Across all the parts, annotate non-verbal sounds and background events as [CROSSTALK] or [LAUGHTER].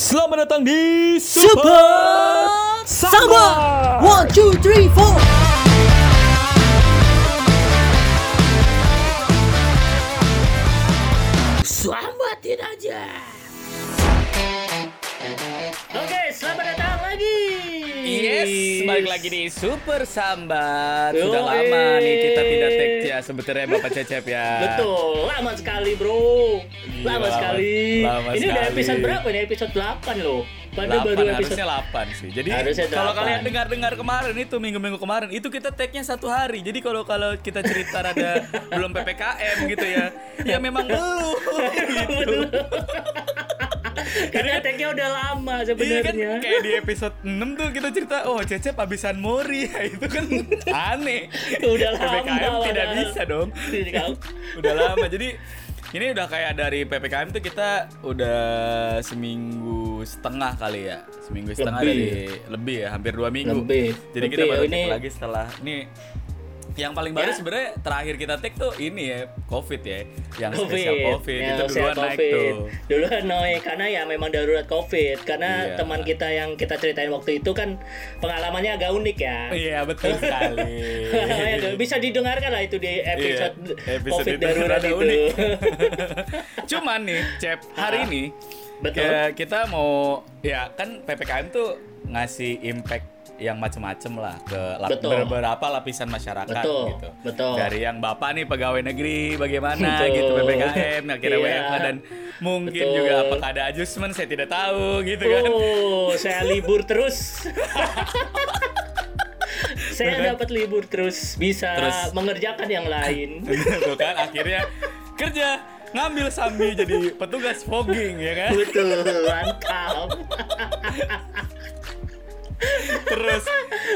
Selamat datang di Super Samba. One, two, three, four. Yes, balik lagi di Super Sambat. Sudah Yoi. lama nih kita tidak take ya sebetulnya Bapak Cecep ya. Betul, lama sekali bro. Lama lama- sekali. lama Ini udah sekali. episode berapa nih? Episode 8 loh. Pada 8, baru episode harusnya 8 sih. Jadi kalau 8. kalian dengar-dengar kemarin itu minggu-minggu kemarin itu kita tag-nya satu hari. Jadi kalau kalau kita cerita ada [LAUGHS] belum PPKM gitu ya. Ya memang belum [LAUGHS] gitu. [LAUGHS] Karena tag-nya udah lama Iya kan sebenarnya. kayak di episode 6 tuh kita cerita oh Cecep abisan Mori [LAUGHS] ya itu kan aneh. Udah lama, PPKM tidak bisa dong. [LAUGHS] Udah lama jadi ini udah kayak dari ppkm tuh kita udah seminggu setengah kali ya seminggu setengah Lebih. dari lebih ya hampir dua minggu Lebih. jadi kita Lebih, baru ini- lagi setelah ini yang paling baru Ya. sebenarnya terakhir kita take tuh ini ya covid ya yang COVID, spesial covid Ya, itu duluan naik COVID. tuh Duluan naik karena ya memang darurat COVID. Karena Iya. teman kita yang kita ceritain waktu itu kan pengalamannya agak unik ya. iya betul sekali [LAUGHS] Bisa didengarkan lah itu di episode, Iya, episode COVID itu darurat itu. unik. [LAUGHS] Cuman nih, Cep, hari Ah, ini betul. kayak kita mau ya kan PPKM tuh ngasih impact yang macem-macem lah ke lap- Betul. beberapa lapisan masyarakat Betul, gitu. betul. Dari yang bapak nih pegawai negeri bagaimana Betul. gitu PPKM akhirnya Iya. WFH dan mungkin Betul. juga apakah ada adjustment saya tidak tahu gitu kan. Oh, saya libur terus. [LAUGHS] saya dapat libur terus, bisa Terus- mengerjakan yang lain. [LAUGHS] Tuh kan akhirnya kerja ngambil sambil jadi petugas fogging ya kan. Betul, mantap. [LAUGHS] Terus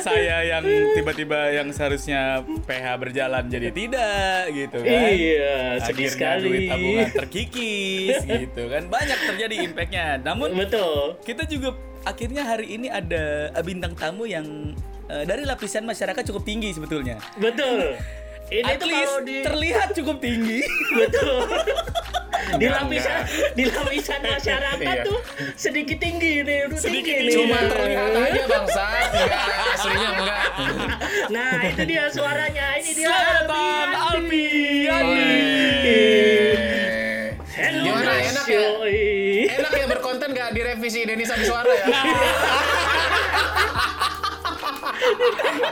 saya yang tiba-tiba yang seharusnya PH berjalan jadi tidak gitu kan. Iya, sedih sekali. duit tabungan terkikis [LAUGHS] gitu kan. Banyak terjadi impactnya. Namun Betul. kita juga akhirnya hari ini ada bintang tamu yang eh, dari lapisan masyarakat cukup tinggi sebetulnya. Betul. [LAUGHS] Ini At tuh least kalau di terlihat cukup tinggi. [LAUGHS] betul. di lapisan di lapisan masyarakat Iya. tuh sedikit tinggi nih, udah Sedikit tinggi nih. Cuma terlihat aja bangsa, enggak aslinya enggak. Nah, itu dia suaranya. Ini dia Selamat datang Alpi. Alpi. Eh, Hello, Gimana enak ya? Enak ya berkonten gak direvisi Denis Abiswara ya? [LAUGHS]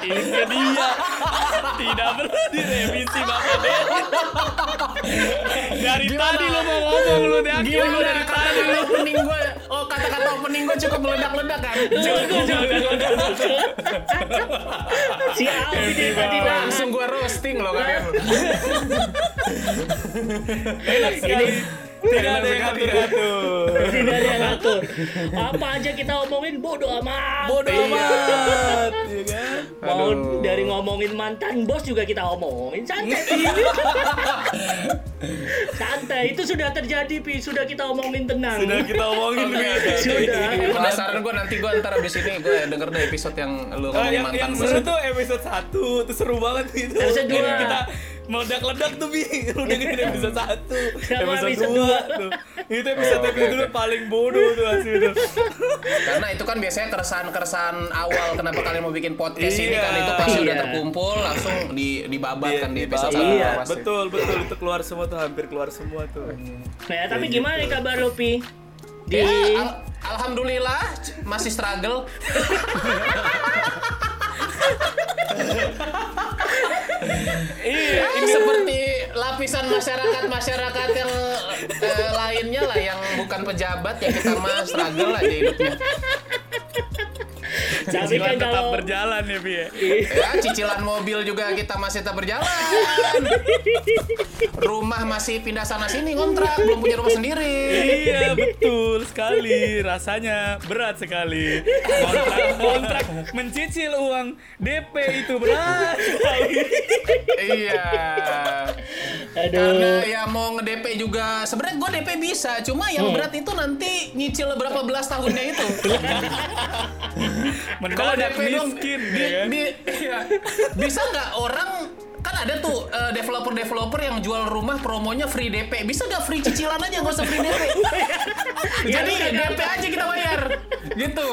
Ini dia tidak perlu direvisi Bapak Denny. Dari Gimana? tadi lo mau ngomong lu dari akhir lu Gimana dari kata tadi. kata opening gue? Oh kata-kata opening gue cukup meledak-ledak kan? Si Alfi dia tadi Langsung gue roasting loh kalian. Enak sekali. Tidak ada yang ngatur-ngatur. [LAUGHS] Tidak ada yang ngatur. Apa aja kita omongin bodoh amat. Bodoh Iya. amat, ya kan? [LAUGHS] Mau dari ngomongin mantan bos juga kita omongin santai. Pi. [LAUGHS] santai itu sudah terjadi pi sudah kita omongin tenang. Sudah kita omongin oke. Sudah. Penasaran gue nanti gue ntar abis ini gue denger deh episode yang lu Ah, ngomongin mantan yang seru tuh episode 1 tuh seru banget itu. Episode dua. Kita meledak-ledak tuh bi. [LAUGHS] Lu dengerin episode 1. Sama Episode episode 2 dua. tuh. Itu episode Oh, oke, episode oke. paling bodoh tuh asli itu. Karena itu kan biasanya keresahan-keresahan awal kenapa kalian mau bikin podcast ini Iya. kan itu pasti udah Iya. terkumpul langsung di dibabat kan di episode satu Iya, pasti. Betul, betul itu keluar semua tuh hampir keluar semua tuh. Nah, tapi gimana nih kabar lu pi? Di Ya, al- alhamdulillah masih struggle. [LAUGHS] Iya, ini seperti lapisan masyarakat masyarakat yang eh, lainnya lah yang bukan pejabat ya kita mah struggle aja hidupnya. Tapi kan Cicilan tetap kalau berjalan ya, Bi ya. Ya cicilan mobil juga kita masih tetap berjalan. Rumah masih pindah sana sini kontrak belum punya rumah sendiri. Iya betul sekali rasanya berat sekali kontrak kontrak mencicil uang DP itu berat sekali Iya. Aduh Karena ya mau nge-DP juga sebenarnya gue DP bisa, cuma yang Hmm. berat itu nanti nyicil berapa belas tahunnya itu. [LAUGHS] Kalau mendadak DP dong, miskin di- ya kan di- [LAUGHS] iya. bisa nggak orang kan ada tuh eh, developer-developer yang jual rumah promonya free DP. Bisa nggak free cicilan aja nggak usah free DP. [LAUGHS] Ya, Jadi lu kagak- DP aja kita bayar. gitu.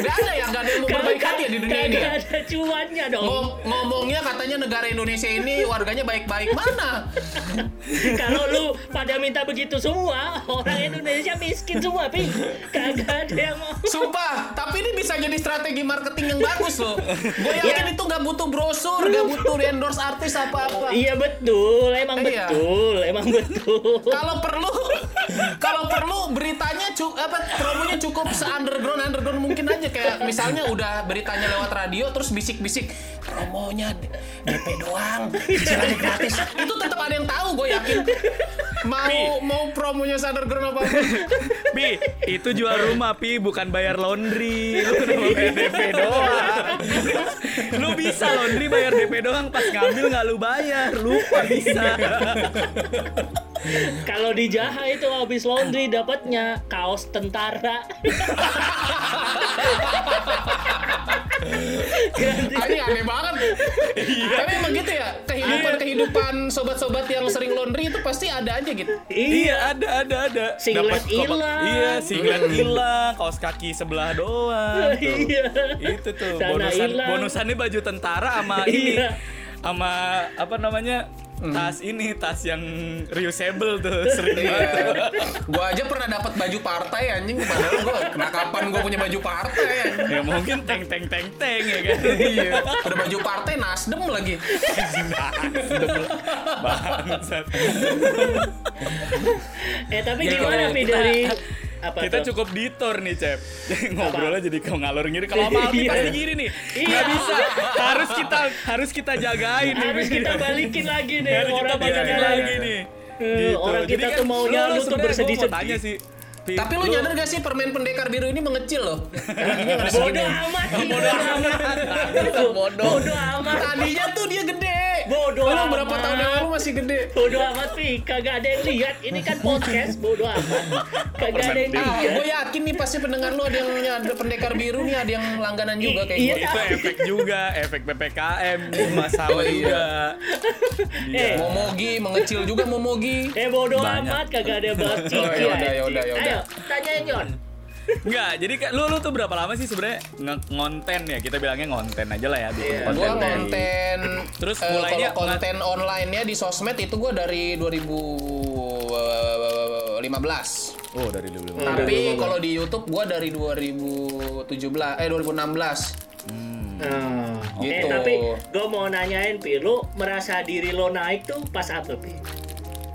Gak ada ya, gak ada yang mau berbaik hati ya di dunia ini. ya? Kagak ada cuannya dong. Ngom- ngomongnya katanya negara Indonesia ini warganya baik-baik mana? [LAUGHS] Kalau lu pada minta begitu semua, orang Indonesia miskin semua, Pi. Kagak ada yang mau. Sumpah, tapi ini bisa jadi strategi marketing yang bagus loh. Gue Iya. [LAUGHS] yakin itu gak butuh brosur, gak butuh endorse artis apa-apa. Iya betul, emang Iya. betul, emang betul. [LAUGHS] Kalau perlu, kalau perlu beritanya cukup apa promonya cukup se underground underground mungkin aja kayak misalnya udah beritanya lewat radio terus bisik-bisik promonya DP doang, cicilannya gratis. Itu tetap ada yang tahu gue yakin. Mau mau promonya se underground apa Pi, itu jual rumah, Pi, bukan bayar laundry. Lu kenapa bayar DP doang? [LAUGHS] lu bisa laundry bayar DP doang, pas ngambil nggak lu bayar, lupa bisa. [LAUGHS] Kalau di Jaha itu habis laundry dapatnya kaos tentara. [LAUGHS] Ini aneh banget. Tapi emang gitu ya, kehidupan-kehidupan sobat-sobat yang sering laundry itu pasti ada aja gitu. Iya, ada ada ada. Singlet hilang. Iya, singlet hilang, kaos kaki sebelah doang. tuh. [LAUGHS] Iya. Itu tuh bonusan bonusannya baju tentara sama ini. Iya. Sama apa namanya? Tas ini, tas yang reusable tuh, sering Iya. banget. Gua aja pernah dapat baju partai anjing padahal gua kena kapan gua punya baju partai anjing. Ya mungkin teng teng teng teng ya kan. Iya. Udah baju partai Nasdem lagi. Bangsat. Eh tapi Ya, gimana kita- dari apa Kita tuh? cukup ditor nih, Cep. [LAUGHS] Ngobrolnya jadi kau ngalor ngiri. Kalau sama Alfi Iya. pasti gini nih. Iya. Nggak bisa. Harus kita harus kita jagain nih. Harus kita balikin lagi nih Harus kita balikin kita lagi nih. Eh, orang kita tuh maunya lu tuh bersedih-sedih. mau sih. Pi, Tapi lu nyadar gak sih permen pendekar biru ini mengecil loh? Bodoh amat bodoh amat. Bodoh amat. Tadinya tuh dia gede. Bodoh amat. berapa tahun yang lalu masih gede. Bodoh amat Pi, kagak ada yang lihat. Ini kan podcast, bodoh amat. Kagak ada yang Ah, lihat. gue yakin nih pasti pendengar lu ada yang ada pendekar biru nih, ada yang langganan juga kayak Iya. gue. Itu efek juga, efek PPKM masalah Oh, iya. juga. Eh, Momogi mengecil juga Momogi. Eh bodoh amat kagak ada yang bahas Oh, cici. yaudah, yaudah, yaudah. Ayo, tanyain Yon. Enggak, jadi kan lu lu tuh berapa lama sih sebenarnya ngonten ya? Kita bilangnya ngonten aja lah ya, bikin Iya. konten. Gua dari- konten Terus eh, mulainya kalau konten online-nya di sosmed itu gua dari 2015. Oh, dari dulu. Tapi kalau di YouTube gua dari 2017 eh 2016. Nah, Eh Gitu. tapi gue mau nanyain Pi, lu merasa diri lo naik tuh pas apa Pi?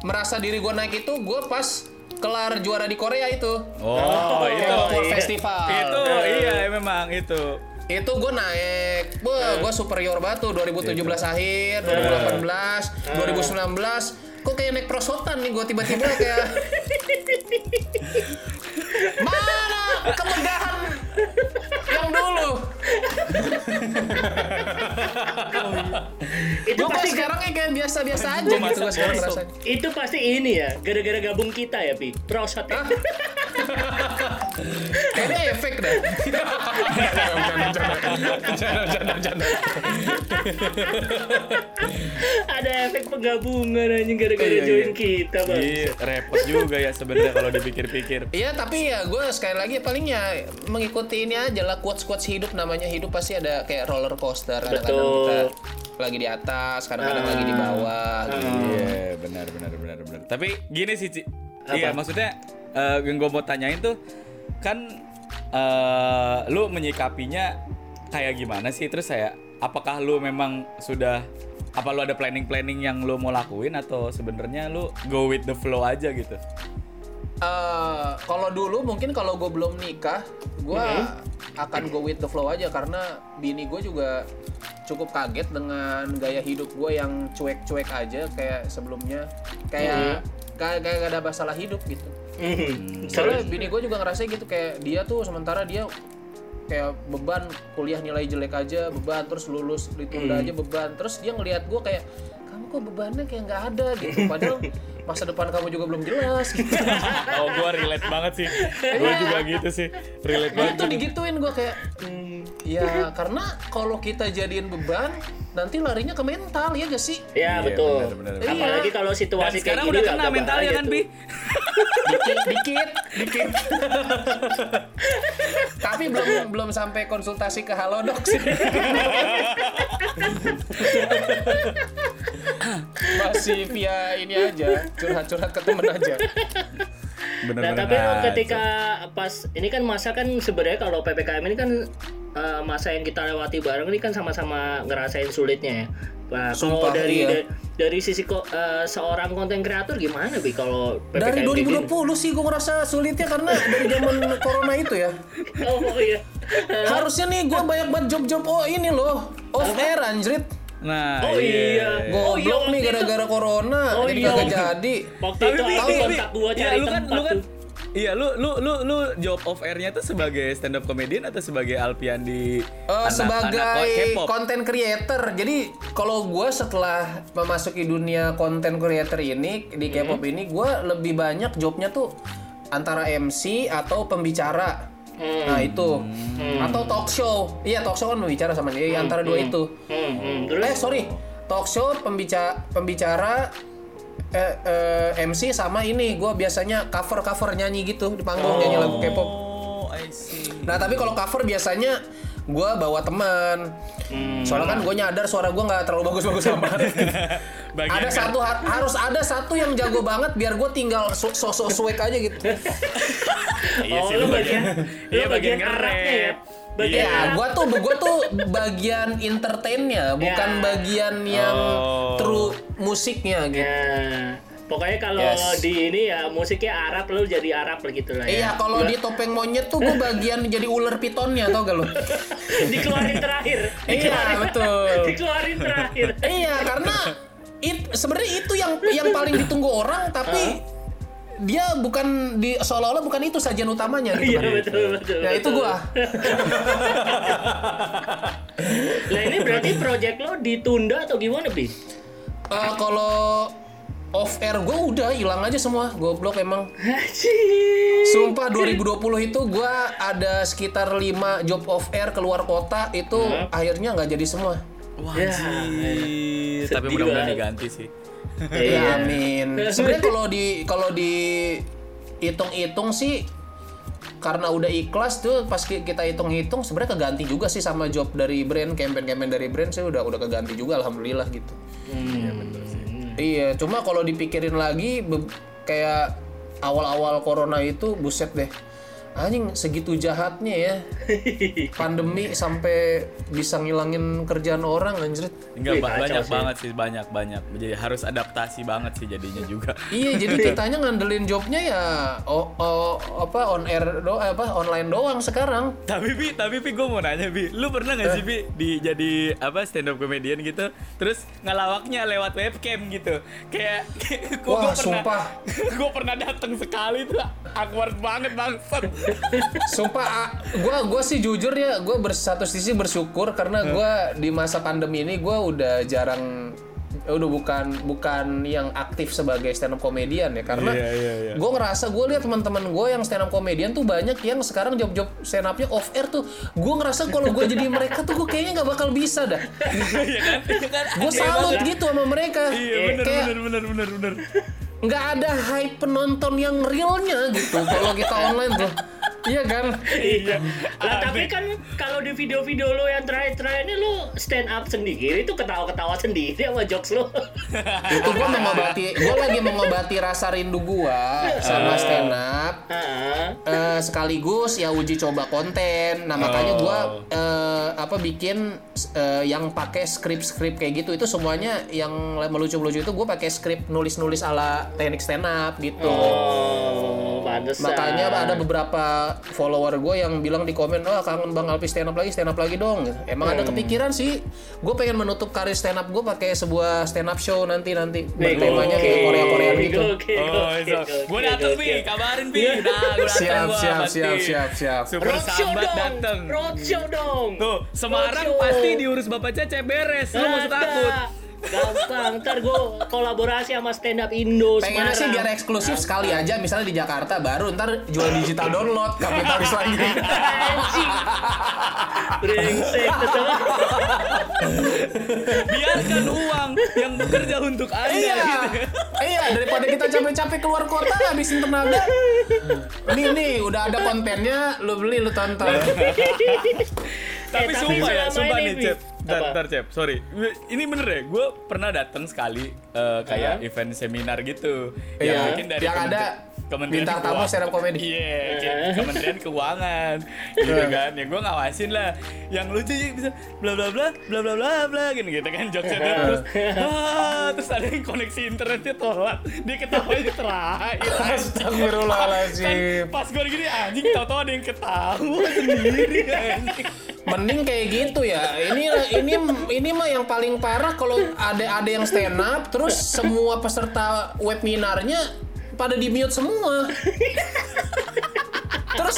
Merasa diri gua naik itu gua pas kelar juara di Korea itu. Oh, itu. World iya. Festival. Itu iya memang itu. itu gue naik, Wah, gue superior banget tuh 2017 akhir, 2018, 2019, kok kayak naik prosotan nih gue tiba-tiba kayak [LAUGHS] mana kemegahan [LAUGHS] Itu kok pasti sekarangnya kayak biasa-biasa aja Gua gitu sekarang rasanya. itu pasti ini ya, gara-gara gabung kita ya Pi. Prosot ya. [LAUGHS] Kayaknya efek dah. [LAUGHS] Ada efek penggabungan anjing gara-gara Iya, iya. join kita, Bang. Iya, repot juga ya sebenarnya kalau dipikir-pikir. Iya tapi ya gue sekali lagi paling ya mengikuti ini aja lah quotes quotes hidup namanya hidup pasti ada kayak roller coaster kadang-kadang kita lagi di atas kadang-kadang lagi di bawah gitu. Iya, benar benar benar benar. Tapi gini sih, Ci. Iya, maksudnya eh, yang gue mau tanyain tuh kan eh, lu menyikapinya kayak gimana sih? Terus saya apakah lu memang sudah apa lu ada planning-planning yang lu mau lakuin atau sebenarnya lu go with the flow aja gitu? Eh, kalau dulu mungkin kalau gue belum nikah gue akan go with the flow aja karena bini gue juga cukup kaget dengan gaya hidup gue yang cuek-cuek aja kayak sebelumnya. Kayak kayak kayak gak ada masalah hidup gitu. Mhm. soalnya bini gue juga ngerasa gitu kayak dia tuh sementara dia kayak beban kuliah nilai jelek aja beban terus lulus ditunda aja beban. Terus dia ngelihat gue kayak kamu kok bebannya kayak nggak ada gitu? Padahal [LAUGHS] masa depan kamu juga belum jelas gitu [LAUGHS] oh, gua relate banget sih. Gua juga gitu sih. Relate banget. itu digituin gue kayak "Hmm, ya [LAUGHS] karena kalau kita jadiin beban nanti larinya ke mental ya gak sih Ya Iya, betul. benar, benar, benar. Apalagi kalau Dan situasi kayak sekarang udah kena mentalnya bahaya kan, tuh. Bi? dikit dikit dikit tapi [LAUGHS] Tapi belum belum sampai konsultasi ke Halodoc sih. Masih via ini aja, curhat-curhat ke temen aja. Bener Nah, bener tapi lo aja. ketika pas ini kan masa kan sebenarnya kalau PPKM ini kan eh, masa yang kita lewati bareng ini kan sama-sama ngerasain sulitnya ya. Nah, kalau Sumpah, dari iya. da- dari sisi ko- eh, seorang konten kreator gimana bi kalau PPKM Dari kayak gini? 2020 sih gue ngerasa sulitnya karena dari zaman [LAUGHS] corona itu ya. Oh iya. Harusnya nih gue banyak banget job-job oh ini loh off air anjrit. Nah, Oh iya. Oh, Goblok iya, waktu nih gara-gara corona Oh, jadi iya. kagak jadi. Waktu Tapi itu Bi, aku kontak gua iya, cari lu kan, tempat lu kan, tuh. Iya, lu lu lu lu job of air-nya tuh sebagai stand up comedian atau sebagai Alpian di Eh, anak- sebagai anak content creator. Jadi kalau gue setelah memasuki dunia content creator ini di K-pop ini gue lebih banyak jobnya tuh antara MC atau pembicara. Nah itu atau talk show. Iya talk show kan pembicara sama dia. Antara dua itu. Hmm, hmm. Eh sorry talk show pembicara pembicara eh, eh, MC sama ini gue biasanya cover cover nyanyi gitu di panggung nyanyi lagu K-pop. Oh, I see. Nah tapi kalau cover biasanya gue bawa teman. Soalnya kan gue nyadar suara gue nggak terlalu bagus-bagus [LAUGHS] amat. Bagian ada kan- satu har- harus ada satu yang jago banget biar gue tinggal so- sosok swag aja gitu. Iya oh, sih, lu lu bagian, Iya, lu bagian bagian ya. Bagian Ya, Arab. gue tuh gue tuh bagian entertainnya, bukan Ya. bagian yang Oh. true musiknya gitu. Ya. Pokoknya kalau Yes. di ini ya musiknya Arab lu jadi Arab lah gitu lah ya. Iya, kalau di topeng monyet tuh gue bagian jadi ular pitonnya tau gak lo? [LAUGHS] dikeluarin terakhir. Iya, Dikeluarin- betul. [LAUGHS] Dikeluarin terakhir. iya, karena it, sebenarnya itu yang yang paling ditunggu orang, tapi dia bukan di seolah-olah bukan itu sajian utamanya gitu Iya kan. betul betul. Ya itu gua. [LAUGHS] Nah ini berarti project lo ditunda atau gimana bi? Eh, kalau off air gue udah hilang aja semua, goblok emang. Sumpah 2020 itu gua ada sekitar 5 job off air keluar kota itu akhirnya nggak jadi semua. Wah, Ya, Tapi mudah-mudahan diganti sih. Ya amin. Sebenarnya kalau di kalau di hitung-hitung sih karena udah ikhlas tuh pas ki- kita hitung-hitung sebenarnya keganti juga sih sama job dari brand campaign-campaign dari brand sih udah udah keganti juga alhamdulillah gitu. Iya, cuma kalau dipikirin lagi kayak awal-awal corona itu buset deh. Anjing segitu jahatnya ya. [LAUGHS] Pandemi sampai bisa ngilangin kerjaan orang anjir. Enggak Wih, ba- banyak sih. banget sih, banyak banyak. Jadi harus adaptasi banget sih jadinya juga. [LAUGHS] Iya, jadi [LAUGHS] kitanya ngandelin jobnya ya oh, oh, apa on air do apa online doang sekarang. tapi Bi, tapi Bi gue mau nanya Bi, lu pernah Eh. gak sih Bi di jadi apa stand up comedian gitu, terus ngelawaknya lewat webcam gitu, kayak gua, Wah, sumpah. gue pernah datang sekali tuh awkward banget bangsat. Sumpah, ah, gua gua sih jujur ya, gua bersatu sisi bersyukur karena gua di masa pandemi ini gua udah jarang udah bukan bukan yang aktif sebagai stand up comedian ya karena Iya, iya, iya. gue ngerasa gue lihat teman-teman gue yang stand up comedian tuh banyak yang sekarang job-job stand upnya off air tuh gue ngerasa kalau gue jadi mereka tuh gue kayaknya nggak bakal bisa dah Iya kan? Iya kan? gue salut gitu sama mereka Iya bener kayak bener bener bener bener. nggak ada hype penonton yang realnya gitu kalau kita online tuh iya kan Iya. Lah tapi kan kalau di video-video lo yang terakhir-terakhir ini lo stand up sendiri itu ketawa-ketawa sendiri sama jokes lo. itu gue mengobati gue lagi mengobati rasa rindu gue sama stand up Heeh. Eh, sekaligus ya uji coba konten nah makanya gue apa bikin eh, yang pakai skrip-skrip kayak gitu itu semuanya yang melucu-melucu itu gue pakai skrip nulis-nulis ala teknik stand up gitu Oh, pantesan. Makanya ada beberapa follower gue yang bilang di komen, oh kangen bang Alpi stand up lagi, stand up lagi dong. Emang ada kepikiran sih, gue pengen menutup karir stand up gue pakai sebuah stand up show nanti nanti bertemanya kayak Korea Korea gitu. Oke, Oh, gue dateng. Bi, kabarin Bi. Nah, gue dateng Siap, siap, siap, siap, siap. Super Roadshow dong. dateng. Roadshow dong. Tuh, Semarang pasti diurus Bapak Cece beres. Lu masuk Ada. takut. Gampang, ntar gue kolaborasi sama stand up Indo Pengennya sih biar eksklusif sekali aja, misalnya di Jakarta baru ntar jual digital download kapitalis lagi. Anjing. Brengsek. Biarkan uang yang bekerja untuk Anda Iya, gitu. iya daripada kita capek-capek keluar kota habisin tenaga. Nih nih udah ada kontennya, lu beli lu tonton. Tapi Eh, tapi sumpah ya, sumpah ini, nih. Cep. Bentar, bentar, Cep. Sorry. Ini bener ya, gue pernah datang sekali eh, kayak event seminar gitu. Iya, yang mungkin dari yang ada Kementerian bintang tamu up comedy. Iya, kayak [LAUGHS] Kementerian Keuangan gitu kan. Ya gue ngawasin lah. Yang lucu ya bisa bla bla bla bla bla bla bla gitu, gitu kan jokesnya tuh. terus ah, terus ada yang koneksi internetnya telat. Dia ketawanya terakhir. Astagfirullahaladzim. Kan pas gue gini anjing tahu-tahu ada yang ketawa sendiri anjing. Mending kayak gitu ya. Ini ini ini mah yang paling parah kalau ada ada yang stand up terus semua peserta webinarnya pada di mute semua.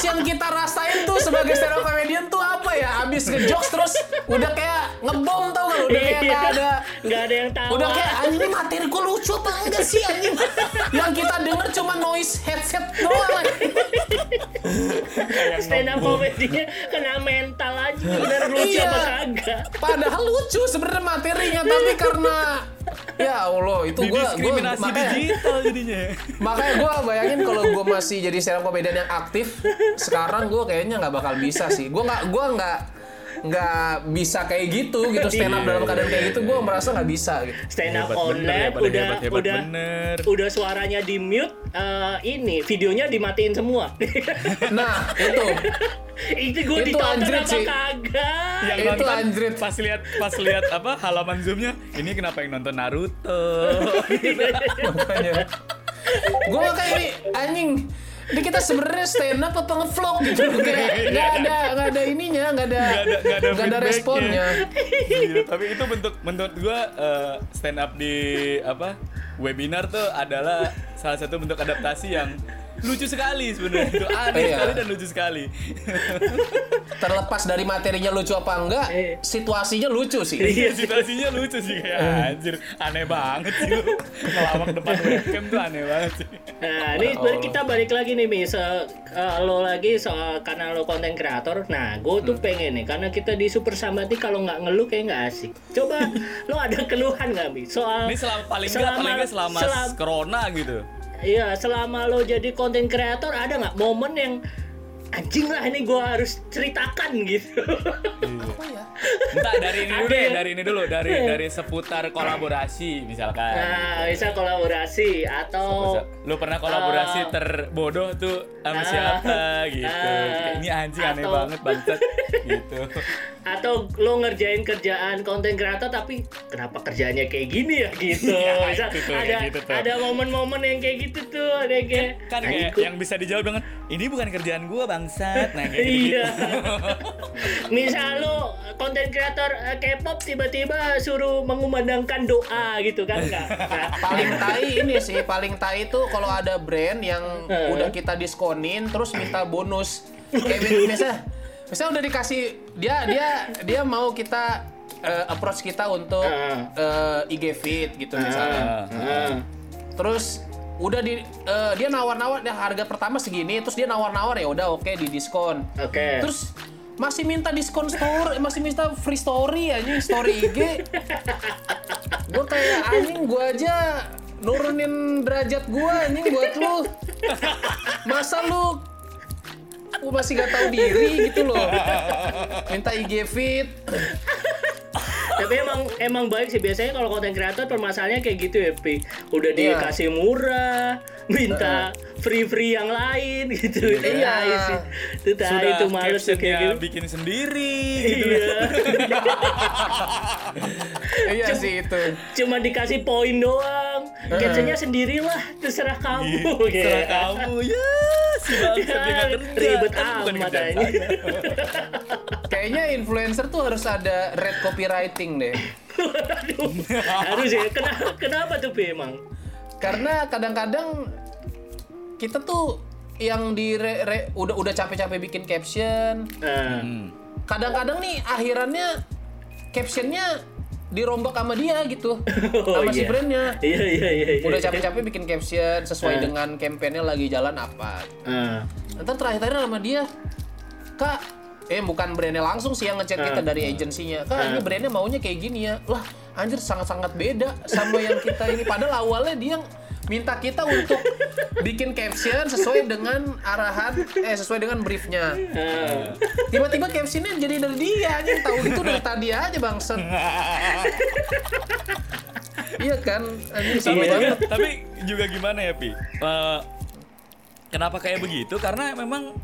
Yang kita rasain tuh sebagai stand up comedian tuh apa ya? Abis ngejokes terus udah kayak ngebom tau gak? Udah kayak gak ada nggak ada yang tahu Udah kayak anjing ini materi gue lucu apa enggak sih anjing? Yang kita denger cuma noise headset doang. stand up comedy-nya kena mental aja bener lucu Iya. apa kagak Padahal lucu sebenarnya materinya tapi karena ya Allah itu gua gua Didiskriminasi makanya, digital jadinya. makanya gua bayangin kalau gua masih jadi stand up comedian yang aktif sekarang gua kayaknya nggak bakal bisa sih. Gua nggak gua nggak nggak bisa kayak gitu gitu stand up dalam keadaan kayak gitu gua merasa nggak bisa gitu. stand up Hebat bener, online hebat, udah hebat, hebat udah bener. udah suaranya di mute eh, ini videonya dimatiin semua [LAUGHS] Nah itu [LAUGHS] itu gue Itu ditonton anjrit apa sih. kagak yang Itu nonton anjrit. pas lihat pas lihat apa halaman zoomnya ini kenapa yang nonton Naruto [LAUGHS] makanya gua makanya ini anjing ini kita sebenarnya stand up apa ngevlog gitu? Nggak ada nggak ada ininya nggak ada nggak ada nggak ada, responnya. Iya, tapi itu bentuk menurut gua eh, stand up di apa webinar tuh adalah salah satu bentuk adaptasi yang lucu sekali sebenarnya itu aneh Iya. sekali dan lucu sekali terlepas dari materinya lucu apa enggak Eh. situasinya lucu sih Iya situasinya lucu sih kayak anjir aneh banget sih lu ngelawak depan webcam tuh aneh banget sih Nah, ini sebenarnya kita balik lagi nih, Mi. Se eh, lo lagi soal karena lo konten kreator. Nah, gue tuh Hmm. pengen nih, karena kita di Super Sambat nih kalau nggak ngeluh kayak nggak asik. Coba [LAUGHS] lo ada keluhan nggak, Mi? Soal ini selama paling nggak paling nggak selama, selam- corona gitu Iya, selama lo jadi konten kreator ada nggak momen yang anjing lah ini gue harus ceritakan gitu. Entah dari ini dulu deh, dari ini dulu, dari dari seputar kolaborasi misalkan. nah, bisa kolaborasi atau Lu pernah kolaborasi Oh. terbodoh tuh sama Ah. siapa gitu. Kayak, Ini anjing aneh Atau- banget bangsat gitu. [LAUGHS] atau lo ngerjain kerjaan konten kreator tapi kenapa kerjanya kayak gini ya gitu. [LAUGHS] Ya, itu tuh, ada kayak gitu tuh. ada momen-momen yang kayak gitu tuh, ada yang kayak Kan kayak "Anjing, yang bisa dijawab dengan ini bukan kerjaan gua bangsat. Nah kayak gitu. Iya. [LAUGHS] Misal lo konten kreator eh, K-pop tiba-tiba suruh mengumandangkan doa gitu kan enggak? Nah, [LAUGHS] paling tai ini sih paling tai itu kalau ada brand yang udah kita diskonin terus minta bonus kayak mi- misal misal udah dikasih dia dia dia mau kita eh, approach kita untuk Heeh. eh, IG feed gitu misalnya Heeh. terus udah di eh, dia nawar-nawar ya harga pertama segini terus dia nawar-nawar ya udah oke di diskon Oke. terus masih minta diskon story masih minta free story anjing story IG gue kayak anjing gue aja nurunin derajat gue anjing buat lu [LAUGHS] masa lu lu masih gak tahu diri gitu loh minta IG feed Tapi emang emang baik sih biasanya kalau konten kreator permasalahannya kayak gitu ya, Pi. Udah Iya. dikasih murah, minta free-free yang lain gitu. Itu Iya. tai sih. Itu tai, Sudah itu males kayak captionnya gitu. bikin sendiri gitu. Iya. [LAUGHS] iya sih itu Cuma dikasih poin doang. Captionnya sendirilah, terserah kamu. Iya, Terserah [LAUGHS] kamu ya si nggak kerja. Ribet Kan amat aja. saya. [LAUGHS] kayaknya influencer tuh harus ada red copywriting deh Aduh, harus ya. Kenapa, kenapa tuh Pi emang? karena kadang-kadang kita tuh yang di re- re- udah udah capek-capek bikin caption Nah, Hmm. kadang-kadang nih akhirannya captionnya dirombak sama dia gitu [LAUGHS] Oh, sama si iya. brandnya Iya iya iya. iya. udah capek-capek bikin caption sesuai Eh. dengan campaignnya lagi jalan apa Ah. ntar terakhir-terakhir sama dia kak eh bukan brandnya langsung sih yang ngechat kita dari agensinya kan ini brandnya maunya kayak gini ya lah anjir sangat-sangat beda sama yang kita ini padahal awalnya dia minta kita untuk bikin caption sesuai dengan arahan eh sesuai dengan briefnya. Tiba-tiba captionnya jadi dari dia anjing. Tahu gitu dari tadi aja bangset iya kan? Anjing sama Iya, banget. tapi juga gimana ya pi? Eh, kenapa kayak begitu? Karena memang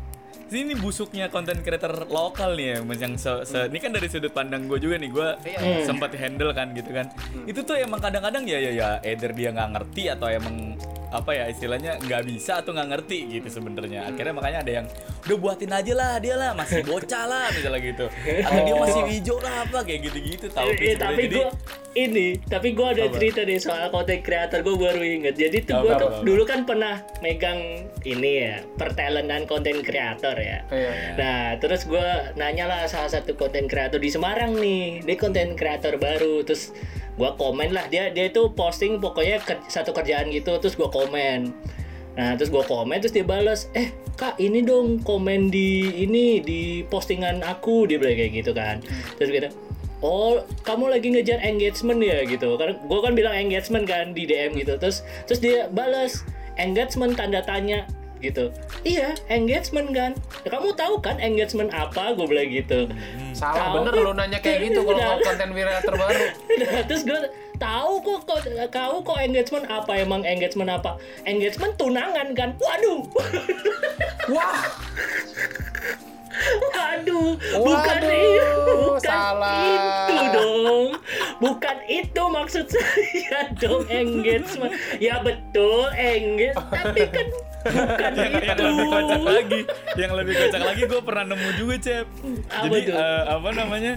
ini busuknya konten creator lokal nih ya Mas, yang se, se- ini kan dari sudut pandang gue juga nih. Gue Iya. sempat handle kan gitu kan. Itu tuh emang kadang-kadang ya ya ya either dia nggak ngerti atau emang apa ya istilahnya nggak bisa atau nggak ngerti gitu sebenarnya akhirnya makanya ada yang udah buatin aja lah dia lah masih bocah lah misalnya gitu atau dia masih hijau lah apa kayak gitu-gitu tahu Eh, tapi Jadi- gue ini, tapi gue ada Apa? cerita nih soal content creator gue baru inget. Jadi tuh gue tuh apa? dulu kan pernah megang ini ya pertalentan content creator ya. Iya. Nah terus gue nanya lah salah satu content creator di Semarang nih, dia content creator baru. Terus gue komen lah dia dia itu posting pokoknya ke- satu kerjaan gitu, terus gue komen. Nah terus gue komen terus dia balas, eh kak ini dong komen di ini di postingan aku dia bilang kayak gitu kan. Terus kita Oh, kamu lagi ngejar engagement ya gitu. Karena gue kan bilang engagement kan di DM gitu. Terus terus dia balas engagement tanda tanya gitu. Iya, engagement kan. Ya, kamu tahu kan engagement apa? Gue bilang gitu. salah Tahu bener kan? lu nanya kayak gitu kalau Nah. mau konten creator baru [LAUGHS] Nah, terus gue tahu kok kok kau kok engagement apa emang engagement apa? Engagement tunangan kan? Waduh. [LAUGHS] wah Waduh, bukan itu, bukan salah. itu dong, bukan itu maksud [LAUGHS] saya dong engagement. Ya betul engage, tapi kan bukan yang, yang itu. lebih kocak lagi yang lebih kocak lagi gue pernah nemu juga cep Apa jadi tuh? eh, apa namanya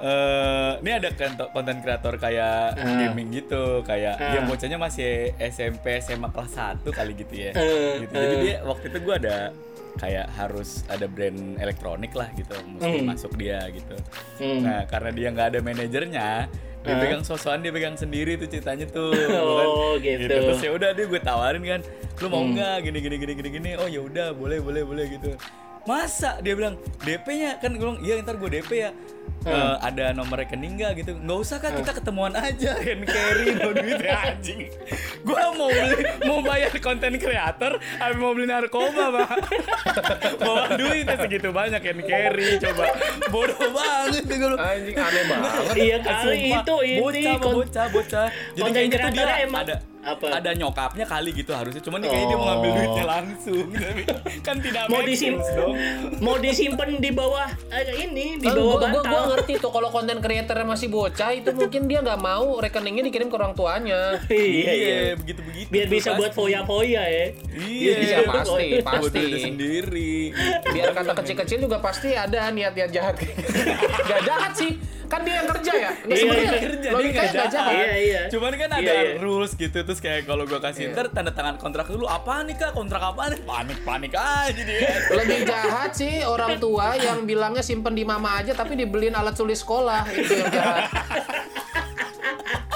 eh ini ada konten kreator kayak Ah. gaming gitu kayak Ah. dia bocahnya masih SMP SMA kelas 1 kali gitu ya Eh, gitu. jadi eh. dia waktu itu gue ada kayak harus ada brand elektronik lah gitu mesti Hmm. masuk dia gitu Hmm. nah karena dia nggak ada manajernya dia pegang sosokan dia pegang sendiri tuh ceritanya tuh Oh, bukan? gitu. terus ya udah dia gue tawarin kan lu mau Hmm. nggak gini gini gini gini gini oh ya udah boleh boleh boleh gitu masa? Dia bilang DP-nya kan gue bilang iya ntar gue DP ya. Hmm. Eh, ada nomor rekening nggak gitu. Nggak usah kak. Kita ketemuan aja. [LAUGHS] Hand carry no duitnya anjing. Gue mau beli mau bayar konten kreator apa mau beli narkoba pak. [LAUGHS] Bawa duitnya segitu banyak hand carry coba. Bodoh banget nih gue anjing aneh banget. Iya kali itu ini bocah, bocah, bocah. Jadi konten kayaknya tuh dia emang ada apa? ada nyokapnya kali gitu harusnya. Cuman dia kayaknya dia mau ngambil Oh. duitnya langsung. [LAUGHS] Kan tidak mau make disim sense dong. mau disimpan di bawah eh, ini di Kan bawah gua, gua, bantal. gua ngerti tuh kalau konten kreatornya masih bocah itu mungkin dia nggak mau rekeningnya dikirim ke orang tuanya. [LAUGHS] iya iya. begitu begitu. Biar bisa buat foya-foya ya. Iya, Iya, pasti, Buat pasti. sendiri. Biar kata kecil-kecil juga pasti ada niat-niat jahat. [LAUGHS] gak jahat sih, kan dia yang kerja ya. Ini Iya, sebenarnya iya. kerja dia logikanya nggak jahat. Iya, iya. Cuman kan ada Iya, iya. rules gitu terus kayak kalau gua kasih Iya. ntar tanda tangan kontrak dulu apa nih kak kontrak apa nih panik panik aja dia. Lebih jahat sih orang tua yang bilangnya simpen di mama aja tapi dibeliin alat tulis sekolah itu yang [LAUGHS] jahat.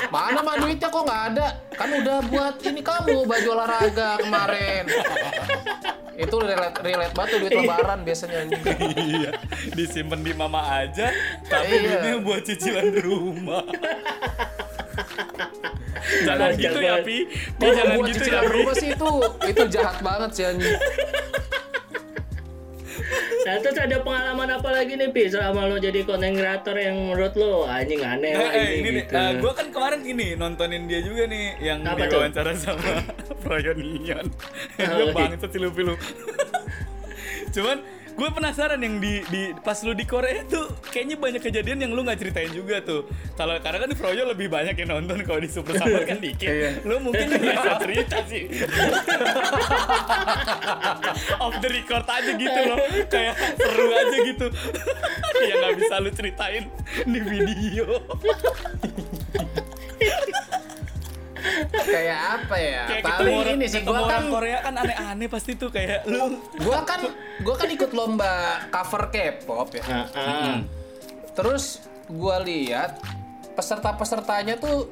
Mana mah duitnya kok nggak ada? Kan udah buat ini kamu baju olahraga kemarin. Itu relate, relate banget tuh duit lebaran biasanya anjing. iya, disimpan di mama aja, tapi Iya. duitnya buat cicilan rumah. jangan Kocak gitu ya. Pi. Pi, jangan buat gitu ya, cicilan Pi. rumah sih itu itu jahat banget sih anjing. Nah terus ada pengalaman apa lagi nih Pi selama lo jadi konten kreator yang menurut lo anjing aneh Eh, lah eh, ini, ini gitu. gue kan kemarin gini nontonin dia juga nih yang Apa tuh? diwawancara sama [LAUGHS] Froyonion. Oh, Gue banget sih lu pilu. [LAUGHS] Cuman gue penasaran yang di, di pas lu di Korea tuh kayaknya banyak kejadian yang lu nggak ceritain juga tuh. Kalau karena kan di Froyo lebih banyak yang nonton kalau di Super Summer kan [LAUGHS] dikit. Iya. Lu mungkin nggak bisa cerita sih. [LAUGHS] Off the record aja gitu loh, kayak seru aja gitu. [LAUGHS] yang nggak bisa lu ceritain di video. Kayak apa ya? kayak Paling orang, ini sih gua kan Korea kan aneh-aneh pasti tuh kayak lu gua kan gua kan ikut lomba cover K-pop ya. Ah, ah. Terus gua lihat peserta-pesertanya tuh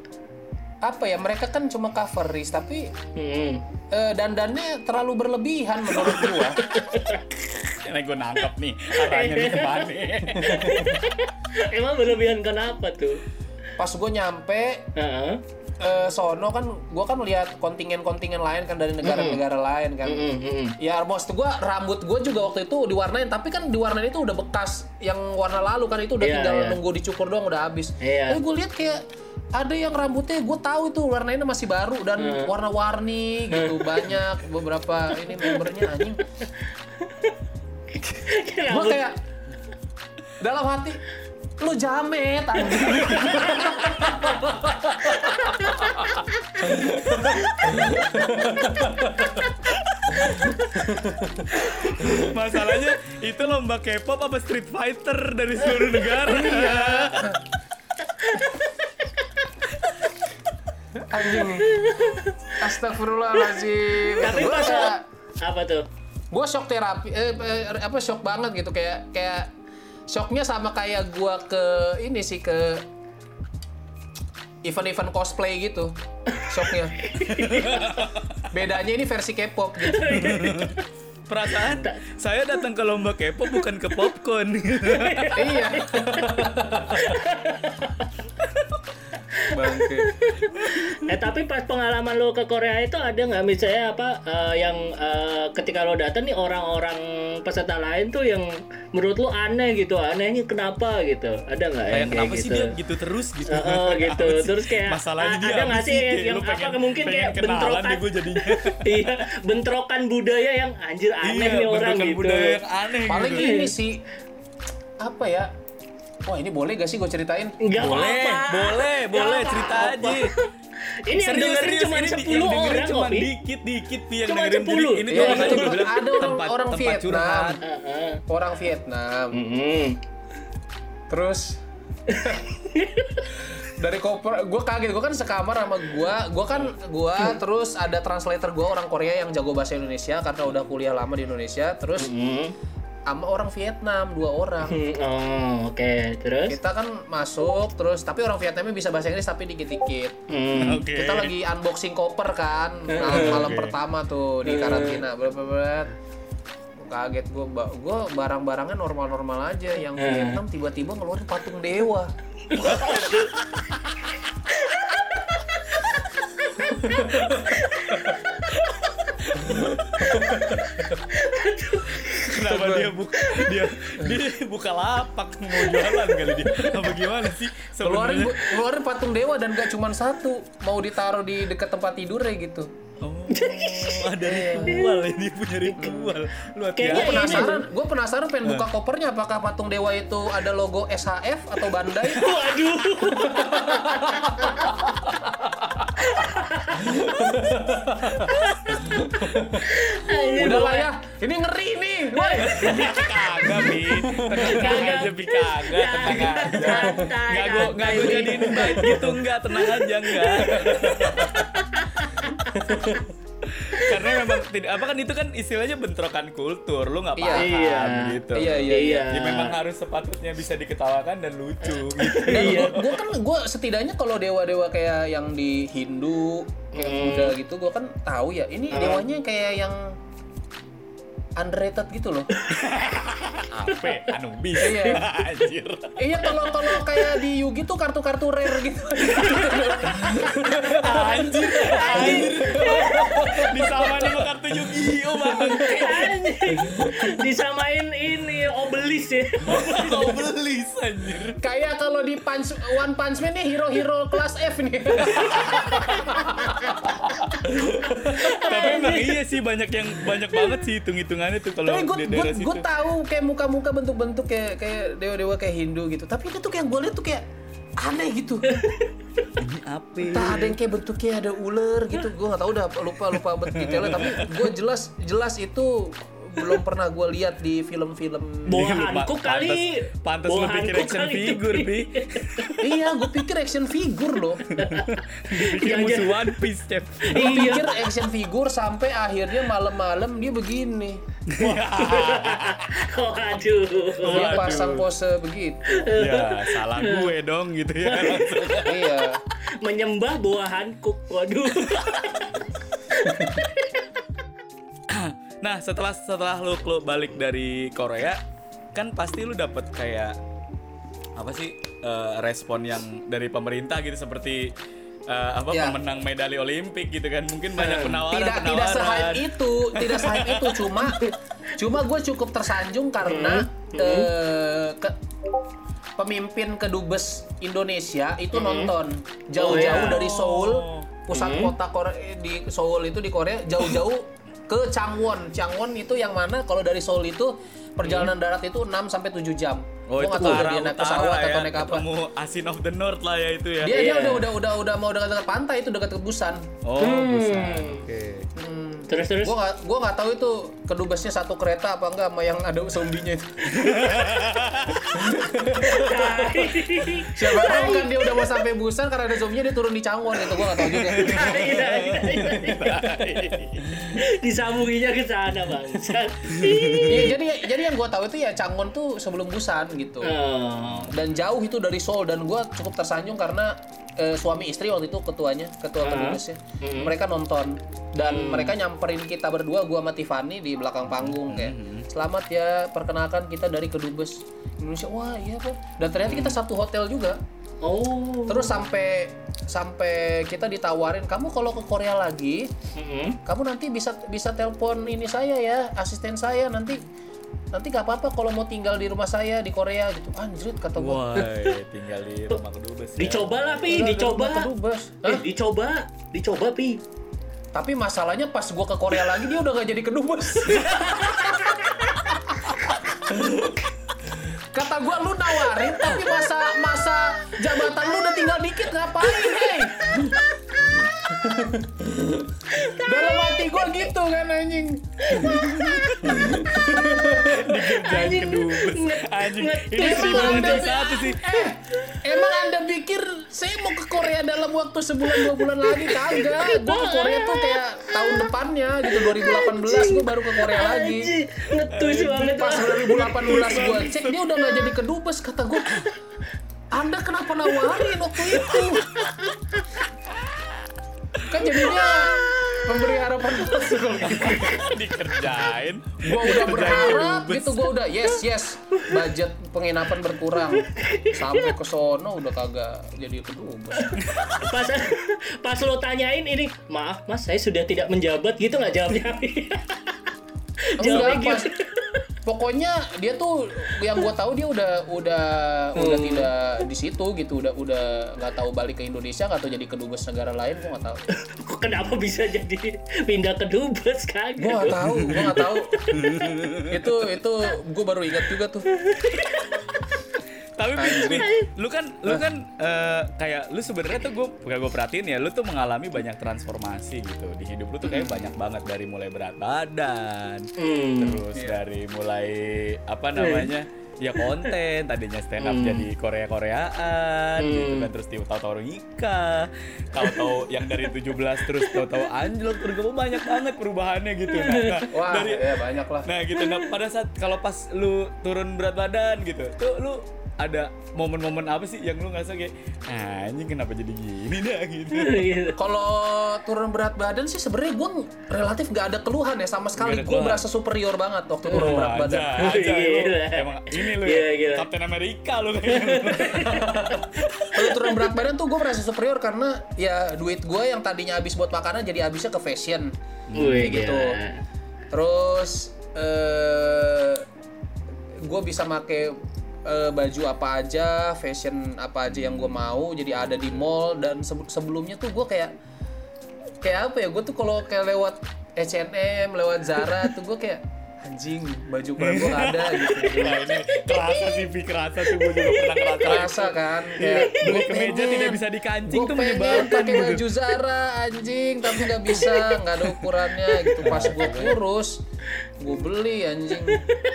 apa ya? Mereka kan cuma coveris tapi Hmm. eh, dandannya terlalu berlebihan menurut gua. [LAUGHS] Ini gue nangkep nih arahnya nih ke mana. Emang berlebihan kenapa tuh? Pas gue nyampe Heeh. Eh, sono kan gue kan lihat kontingen-kontingen lain kan dari negara-negara lain kan. Mm, mm, mm. Ya maksud gue rambut gue juga waktu itu diwarnain tapi kan diwarnain itu udah bekas yang warna lalu kan itu udah Iya, tinggal iya. nunggu dicukur doang udah habis. Iya. Tapi gue lihat kayak ada yang rambutnya gue tahu itu warnanya masih baru dan Hmm. warna-warni gitu [LAUGHS] banyak beberapa ini membernya anjing. gue kayak dalam hati lu jamet anjing. Masalahnya itu lomba K-pop apa Street Fighter dari seluruh negara. anjing. Astagfirullahaladzim. Tapi kayak apa tuh? gue shock terapi eh, eh, apa shock banget gitu kayak kayak shocknya sama kayak gue ke ini sih ke event-event cosplay gitu. Shocknya. [LAUGHS] Bedanya ini versi K-pop gitu [LAUGHS] Perasaan saya datang ke lomba K-pop bukan ke popcorn. iya bangke Eh tapi pas pengalaman lo ke Korea itu ada nggak misalnya apa eh, yang eh, ketika lo datang nih orang-orang peserta lain tuh yang menurut lo aneh gitu anehnya kenapa gitu ada nggak Kayak yang kayak kenapa sih gitu? dia gitu terus gitu. Oh, oh, [LAUGHS] gitu. Terus kayak, masalahnya dia ada nggak sih yang lu apa, pengen- mungkin pengen kayak bentrokan? gue jadinya. [LAUGHS] iya bentrokan budaya yang anjir aneh iya, nih orang gitu. budaya yang aneh paling gitu. ini sih apa ya wah ini boleh gak sih gue ceritain Nggak Boleh, apa-apa. boleh, Nggak boleh cerita apa-apa. aja. Ini yang dengerin cuma ini di- 10 yang dengerin orang cuma dikit dikit Pi, yang Cuma dengerin 10. Jadi ini Iya, tuh gue bilang ada orang- tempat orang tempat Vietnam. curhat. Heeh. orang Vietnam Mm-mm. Terus dari koper gue kaget gue kan sekamar sama gue gue kan gue terus ada translator gue orang Korea yang jago bahasa Indonesia karena udah kuliah lama di Indonesia terus Mm. sama orang Vietnam dua orang Hmm, Oh, oke. Terus? kita kan masuk terus tapi orang Vietnamnya bisa bahasa Inggris tapi dikit-dikit Hmm. Oke. kita lagi unboxing koper kan malam, malam Oke. pertama tuh di karantina berat kaget gue gue barang-barangnya normal-normal aja yang Vietnam tiba-tiba ngeluarin patung dewa Kenapa dia buka dia dia buka lapak mau jualan kali dia? Apa gimana sih keluarin sebenarnya? keluarin patung dewa dan gak cuma satu mau ditaruh di dekat tempat tidurnya gitu Oh, ada ritual ya dia punya ritual. Lu Kayaknya penasaran gue penasaran pengen buka kopernya apakah patung dewa itu ada logo SHF atau Bandai [LAUGHS] Waduh. [LAUGHS] udah lah ya ini ngeri nih woi Kagak, Bi. Tenang Kagak. aja, Bi. Kagak, tenang aja. Enggak gua enggak gua jadiin baik gitu enggak, tenang aja enggak. [LAUGHS] Karena memang tidak apa kan itu kan istilahnya bentrokan kultur, lu nggak Iya. paham Iya. gitu. iya iya iya Ya memang harus sepatutnya bisa diketawakan dan lucu gitu. Iya. gue kan gue setidaknya kalau dewa-dewa kayak yang di Hindu kayak Buddha gitu gue kan tahu ya ini dewanya kayak yang underrated gitu loh Apa? Anubis. Iya. Anjir. iya kalau kalau kayak di Yugi tuh kartu-kartu rare gitu Anjir. Anjir. Disamain sama kartu Yu-Gi-Oh, Bang. Anjing. Disamain ini obelis ya. Beli anjir. kayak kalau di Punch One Punch Man nih hero-hero kelas F nih Tapi emang iya sih banyak yang banyak banget sih hitung-hitungannya tuh kalau tapi gue di gue daerah situ. gue tahu kayak muka-muka bentuk-bentuk kayak kayak dewa-dewa kayak Hindu gitu tapi itu tuh kayak gue lihat tuh kayak aneh gitu Ini apa? Entah ada yang kayak bentuknya ada ular gitu, gue nggak tahu udah lupa lupa bet detailnya. Tapi gue jelas jelas itu belum pernah gue lihat di film-film. Pa- kali. Bawa lu pikir action figure. Bi. [LAUGHS] iya, gue pikir action figure loh. Dipikir Jangan- musuh One Piece, Cep. Gue pikir action figure sampai akhirnya malam-malam dia begini. Oh, [LAUGHS] aduh. Dia pasang pose begitu. ya, salah gue dong gitu ya. [LAUGHS] Iya. Menyembah bawa handuk. Waduh. Nah, setelah setelah lu lu balik dari Korea, kan pasti lu dapet kayak apa sih eh, respon yang dari pemerintah gitu seperti eh, apa Ya. pemenang medali Olimpik gitu kan. Mungkin banyak penawaran tidak tidak penawaran. sehype itu tidak sehype itu cuma cuma gue cukup tersanjung karena eh, ke pemimpin kedubes Indonesia itu nonton jauh-jauh Oh, iya. dari Seoul pusat kota Korea di Seoul itu di Korea jauh-jauh ke Changwon Changwon itu yang mana kalau dari Seoul itu perjalanan darat itu 6 sampai 7 jam Oh, Gua itu utara, dia naik pesawat lah atau ya. naik apa Ketemu Asin of the North lah ya itu ya. dia dia Iya. udah udah udah udah mau dekat-dekat pantai itu dekat ke Busan Oh, Busan. Oke. Terus terus. Gua nggak gua nggak tahu itu kedubesnya satu kereta apa enggak sama yang ada zombinya itu. [LAUGHS] Siapa tahu kan dia udah mau sampai Busan karena ada zombinya dia turun di Cangwon itu gua nggak tahu juga. [LAUGHS] Disambunginya ke sana bangsat. Iya, jadi jadi yang gua tahu itu ya Cangwon tuh sebelum Busan gitu. Oh. Dan jauh itu dari Seoul dan gua cukup tersanjung karena eh, suami istri waktu itu ketuanya, ketua kedubesnya. Mereka nonton dan mereka nyamperin kita berdua gua sama Tiffany di belakang panggung kayak selamat ya perkenalkan kita dari kedubes Indonesia. Wah, iya, Bang. Dan ternyata kita satu hotel juga. Oh. Terus sampai sampai kita ditawarin kamu kalau ke Korea lagi, Mm-mm. kamu nanti bisa bisa telepon ini saya ya, asisten saya nanti nanti gak apa-apa kalau mau tinggal di rumah saya di Korea gitu. Anjrit kata gua. Wah, [LAUGHS] tinggal di rumah kedubes. ya. Dicoba lah pi, dicoba. kedubes. Eh, dicoba, dicoba pi. Tapi masalahnya pas gua ke Korea lagi dia udah gak jadi kedubes. [LAUGHS] Kata gua lu nawarin tapi masa masa jabatan lu udah tinggal dikit ngapain, hei? Dalam hati gua gitu kan anjing. Dikerjain. Anjing. Ini anda, banding satu sih. eh, emang anda pikir saya mau ke Korea dalam waktu sebulan dua bulan lagi kagak? Gua ke Korea tuh kayak tahun depannya gitu 2018 gua baru ke Korea lagi. Ngetus banget. Pas 2018 gua cek dia udah nggak jadi kedubes kata gua. Anda kenapa nawarin waktu itu? Kan jadinya memberi harapan [LAUGHS] palsu kalau gitu. Dikerjain. Gua udah berharap gitu gua udah yes yes budget penginapan berkurang sampai ke sono udah kagak jadi kedubes. Pas pas lo tanyain ini, maaf mas, saya sudah tidak menjabat gitu nggak jawabnya? [LAUGHS] Jawabnya pas, gitu. Pokoknya dia tuh yang gua tahu dia udah udah udah Hmm. tidak di situ gitu udah udah nggak tahu balik ke Indonesia tahu jadi kedubes negara lain gua nggak tahu [LAUGHS] Kenapa bisa jadi pindah ke dubes kagak? gua nggak tahu gua nggak tahu itu itu gua baru ingat juga tuh [LAUGHS] Tapi Pi, Pi, lu kan lu kan eh, kayak lu sebenarnya tuh gue gak gue perhatiin ya, lu tuh mengalami banyak transformasi gitu. Di hidup lu tuh kayak banyak banget dari mulai berat badan, Hmm. terus dari mulai apa namanya ya konten tadinya stand up jadi Korea Koreaan gitu kan terus tahu-tahu nikah tahu-tahu yang dari 17 terus tahu-tahu anjlok terus gue banyak banget perubahannya gitu. Nah, nah, [LAUGHS] wah dari ya banyak lah. Nah gitu, nah pada saat kalau pas lu turun berat badan gitu, tuh lu ada momen-momen apa sih yang lu ngerasa kayak "Ah, anjing kenapa jadi gini dah [LAUGHS] gitu. [LAUGHS] Gitu. Kalau turun berat badan sih sebenarnya gue relatif nggak ada keluhan ya sama sekali. Gue berasa superior banget waktu turun berat badan. aja, aja lu. [LAUGHS] Gila. Emang ini lu ya, gila. Captain America lu kayaknya. Kalau turun berat badan tuh gue merasa superior karena ya duit gue yang tadinya habis buat makanan jadi habisnya ke fashion. Wih, gitu. gila. Terus eh gue bisa make eh, baju apa aja, fashion apa aja yang gue mau, jadi ada di mall dan sebe- sebelumnya tuh gue kayak kayak apa ya? Gue tuh kalau kayak lewat H&M, lewat Zara tuh gue kayak anjing baju ukuran gue [LAUGHS] ada gitu. Nah ini kerasa sih, Pi, kerasa tuh gue juga pernah ngerasa. Kerasa kan kayak Beli gua kemeja tidak bisa dikancing Gue tuh menyebalkan pakai gitu. baju Zara anjing tapi nggak bisa nggak ada ukurannya gitu pas gue kurus gue beli anjing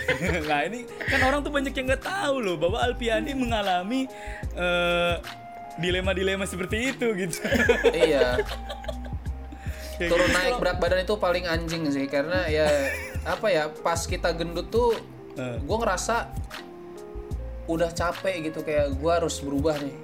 [LAUGHS] nah ini kan orang tuh banyak yang nggak tahu loh bahwa Alpiani mengalami eh, dilema-dilema seperti itu gitu. iya turun gitu. naik berat badan itu paling anjing sih karena ya [LAUGHS] apa ya pas kita gendut tuh Eh. gue ngerasa udah capek gitu kayak gue harus berubah nih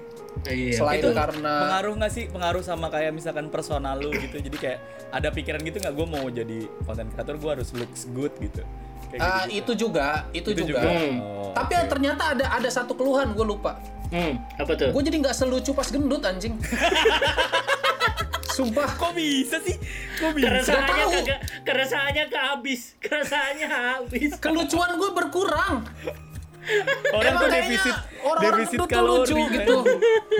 Iya. Selain itu karena pengaruh nggak sih pengaruh sama kayak misalkan personal lu gitu jadi kayak ada pikiran gitu nggak gue mau jadi konten kreator gue harus looks good gitu kayak Ah, gitu, itu juga, itu, Itu juga. juga. Hmm. Oh, Tapi oke. ternyata ada ada satu keluhan gue lupa. Hmm, apa tuh? Gue jadi nggak selucu pas gendut anjing. [LAUGHS] Sumpah. kok bisa sih kok bisa Keresahannya kagak, keresahannya kehabis, [LAUGHS] keresahannya habis. Kelucuan gue berkurang. orang tuh Emang defisit orang-orang defisit kalori lucu gitu.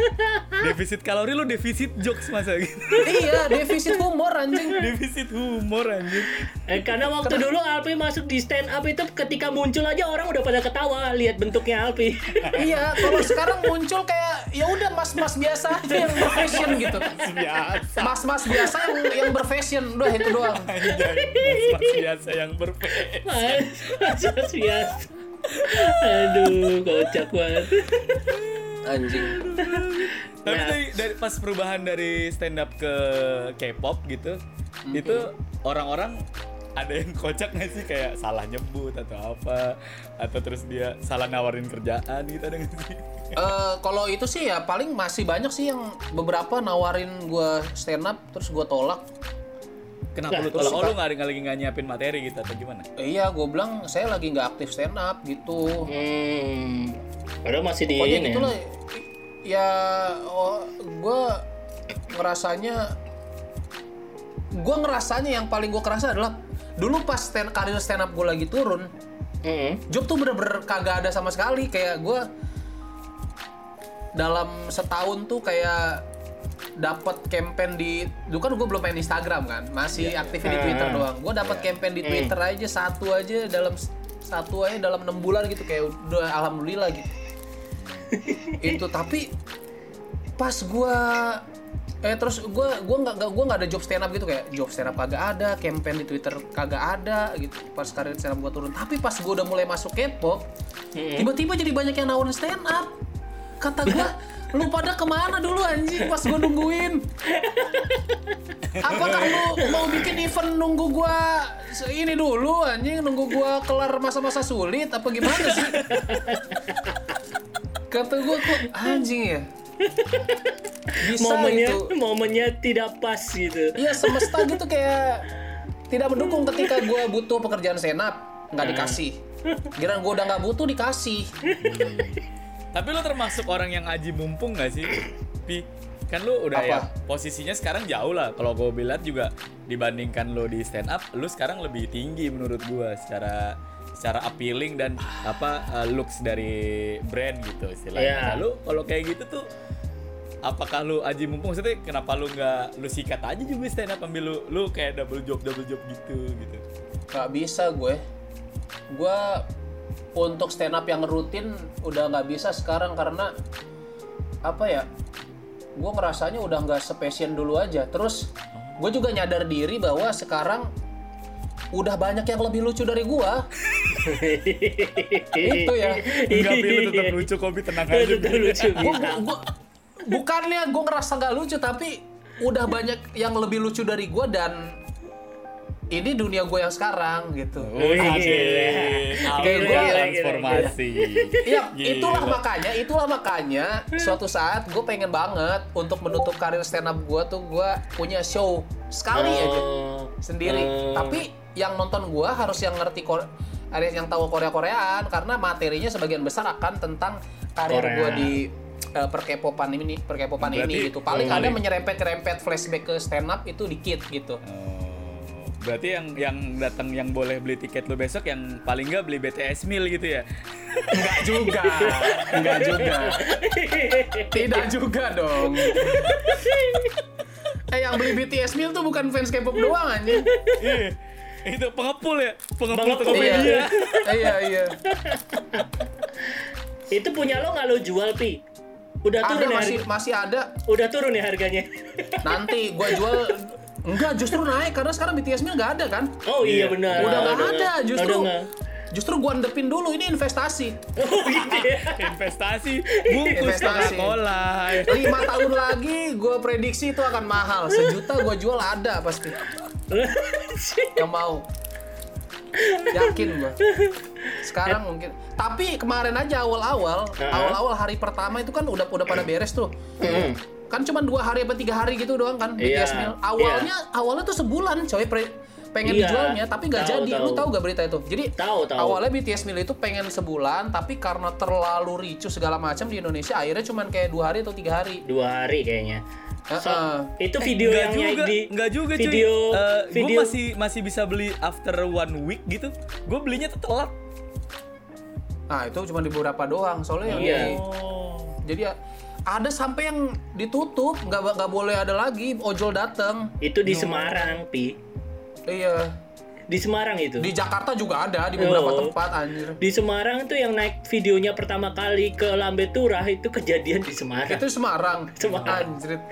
[LAUGHS] defisit kalori lu defisit jokes masa gitu iya, defisit humor anjing. defisit humor anjing Eh, karena waktu dulu Alpi masuk di stand up itu ketika muncul aja orang udah pada ketawa lihat bentuknya Alpi. [LAUGHS] iya, kalau sekarang muncul kayak ya udah mas-mas biasa aja yang berfashion gitu. biasa Mas-mas biasa yang yang berfashion, udah itu doang. Anjay, mas biasa yang berpes Mas, mas, mas biasa. Aduh, kocak banget. Anjing. Tapi Nah. dari, dari pas perubahan dari stand up ke K-pop gitu, itu orang-orang ada yang kocak nggak sih kayak salah nyebut atau apa atau terus dia salah nawarin kerjaan gitu ada nggak sih? Eh, kalau itu sih ya paling masih banyak sih yang beberapa nawarin gua stand up terus gua tolak. Kenapa lu terus tolak? Oh lu nggak nggak lagi nggak nyiapin materi gitu atau gimana? Iya, gue bilang saya lagi nggak aktif stand up gitu. Hmm. Padahal masih di ini. gitu lah. Ya, oh, gue ngerasanya, gue ngerasanya yang paling gue kerasa adalah dulu pas stand karir stand up gue lagi turun, Hmm. job tuh bener-bener kagak ada sama sekali. Kayak gue dalam setahun tuh kayak dapat campaign di dulu kan gue belum main Instagram kan masih aktifnya di Twitter doang. Gue dapat campaign di Twitter aja satu aja dalam satu aja dalam enam bulan gitu kayak udah alhamdulillah gitu. [LAUGHS] Itu tapi pas gue eh terus gue gua nggak nggak- gua nggak ada job stand up gitu kayak job stand up kagak ada campaign di Twitter kagak ada gitu pas karir stand up gue turun. Tapi pas gue udah mulai masuk K-pop tiba-tiba jadi banyak yang nawarin stand up kata gue lu pada ke mana dulu anjing pas gue nungguin apakah lu mau bikin event nunggu gua ini dulu anjing nunggu gua kelar masa-masa sulit apa gimana sih kata gua kok anjing ya bisa momennya itu momennya tidak pas gitu. Iya semesta gitu kayak tidak mendukung ketika gue butuh pekerjaan senap nggak dikasih. Kira gue udah nggak butuh dikasih. Tapi lu termasuk orang yang aji mumpung gak sih? Pi, kan lu udah Apa? ya posisinya sekarang jauh lah. Kalau gue lihat juga dibandingkan lu di stand up, lu sekarang lebih tinggi menurut gua secara secara appealing dan apa uh, looks dari brand gitu istilahnya. Iya. Nah, lu kalau kayak gitu tuh apakah lu aji mumpung maksudnya kenapa lu nggak lu sikat aja juga stand up ambil lu lu kayak double job double job gitu gitu. Gak bisa gue. Gue untuk stand up yang rutin udah nggak bisa sekarang karena apa ya? Gue ngerasanya udah nggak sepassion dulu aja. Terus gue juga nyadar diri bahwa sekarang udah banyak yang lebih lucu dari gua. [LAUGHS] Itu ya. Enggak Pi, lu tetap lucu Kobi tenang aja. Tetap Pi. lucu. Gua- gua- gua- bukannya gue ngerasa gak lucu tapi udah banyak yang lebih lucu dari gue dan ini dunia gue yang sekarang gitu. Wih. Kayak gua [LAUGHS] gila, transformasi. Iya, itulah makanya, itulah makanya suatu saat gue pengen banget untuk menutup karir stand up gue tuh gue punya show sekali aja Oh. sendiri. Oh. Tapi yang nonton gue harus yang ngerti Kore- harus yang tahu Korea Koreaan karena materinya sebagian besar akan tentang karir Korea. gue di eh, perkepopan ini perkepopan Berarti- ini gitu. Paling Oh, ada iya. menyerempet-nyerempet flashback ke stand up itu dikit gitu. Oh, berarti yang yang datang yang boleh beli tiket lu besok yang paling nggak beli BTS meal gitu ya? Enggak juga. Enggak juga. Tidak juga dong. Eh yang beli BTS meal tuh bukan fans K-pop doang anjing. Iya. Itu pengepul ya, pengepul Tokopedia. Iya. iya, iya. Itu punya lo nggak lo jual pi? Udah Ada turun ya masih harga- masih ada. Udah turun ya harganya. Nanti gua jual Enggak, justru naik karena sekarang BTS meal nggak ada kan? Oh iya benar. Udah nggak ada, justru. Justru gua ndepin dulu ini investasi. Oh gitu ya. Investasi, bungkus. Coca-Cola. Lima tahun lagi gua prediksi itu akan mahal. Sejuta gua jual ada pasti. Yang mau. Yakin gua. Sekarang mungkin. Tapi kemarin aja awal-awal, awal-awal hari pertama itu kan udah udah pada beres tuh. Hmm. Kan cuma dua hari apa tiga hari gitu doang kan Iya, BTS Meal. Awalnya awalnya tuh sebulan coy pre- pengen Iya, dijualnya tapi nggak jadi. tahu. Lu tahu gak berita itu? Jadi Tahu, tahu. awalnya BTS Meal itu pengen sebulan tapi karena terlalu ricu segala macam di Indonesia akhirnya cuma kayak dua hari atau tiga hari. Dua hari kayaknya. So, Heeh. itu video Nggak yang juga, di nggak juga cuy. video Eh, video Gue masih masih bisa beli after one week gitu. Gue belinya tuh telat. Nah itu cuma di beberapa doang soalnya yang Iya. di- jadi ya, ada sampai yang ditutup nggak nggak boleh ada lagi ojol dateng itu di Semarang, Pi. iya Di Semarang itu. di Jakarta juga ada di beberapa Oh. tempat anjir Di Semarang tuh yang naik videonya pertama kali ke Lambe Turah itu kejadian di Semarang. itu Semarang Semarang. anjir [LAUGHS]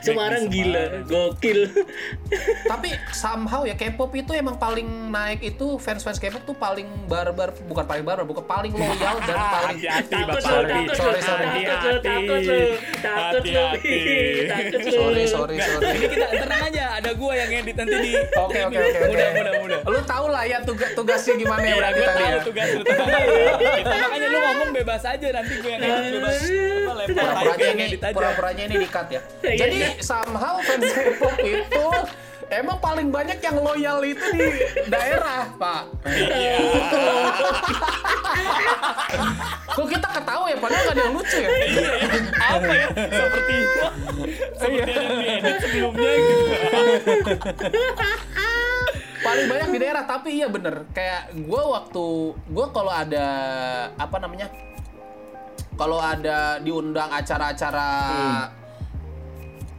Semarang gila, gokil. [LAUGHS] tapi somehow ya K-pop itu emang paling naik itu fans fans K-pop tuh paling barbar bukan paling barbar bukan paling loyal dan [LAUGHS] paling Hati-hati, takut Bapak lu, Aldi. takut lu, Sorry, sorry. takut lu, takut lu, takut [LAUGHS] takut lu. sorry sorry sorry Ini kita tenang aja, ada gua yang edit nanti di. Oke oke oke. Mudah mudah mudah. Lu tau lah ya tugas tugasnya gimana ya Iya, berarti tadi tahu ya. tugas lu makanya lu ngomong bebas aja nanti gue yang edit bebas. Apa lempar aja ini edit aja. pura-puranya ini di cut ya. Iya, Jadi iya. somehow fans K-pop itu emang paling banyak yang loyal itu di daerah, Pak. Iya. Kok kita ketawa ya padahal gak ada yang lucu ya? Iya, iya. apa ya? Seperti seperti ada yang diedit sebelumnya gitu. paling banyak di daerah tapi iya bener kayak gue waktu gue kalau ada apa namanya kalau ada diundang acara-acara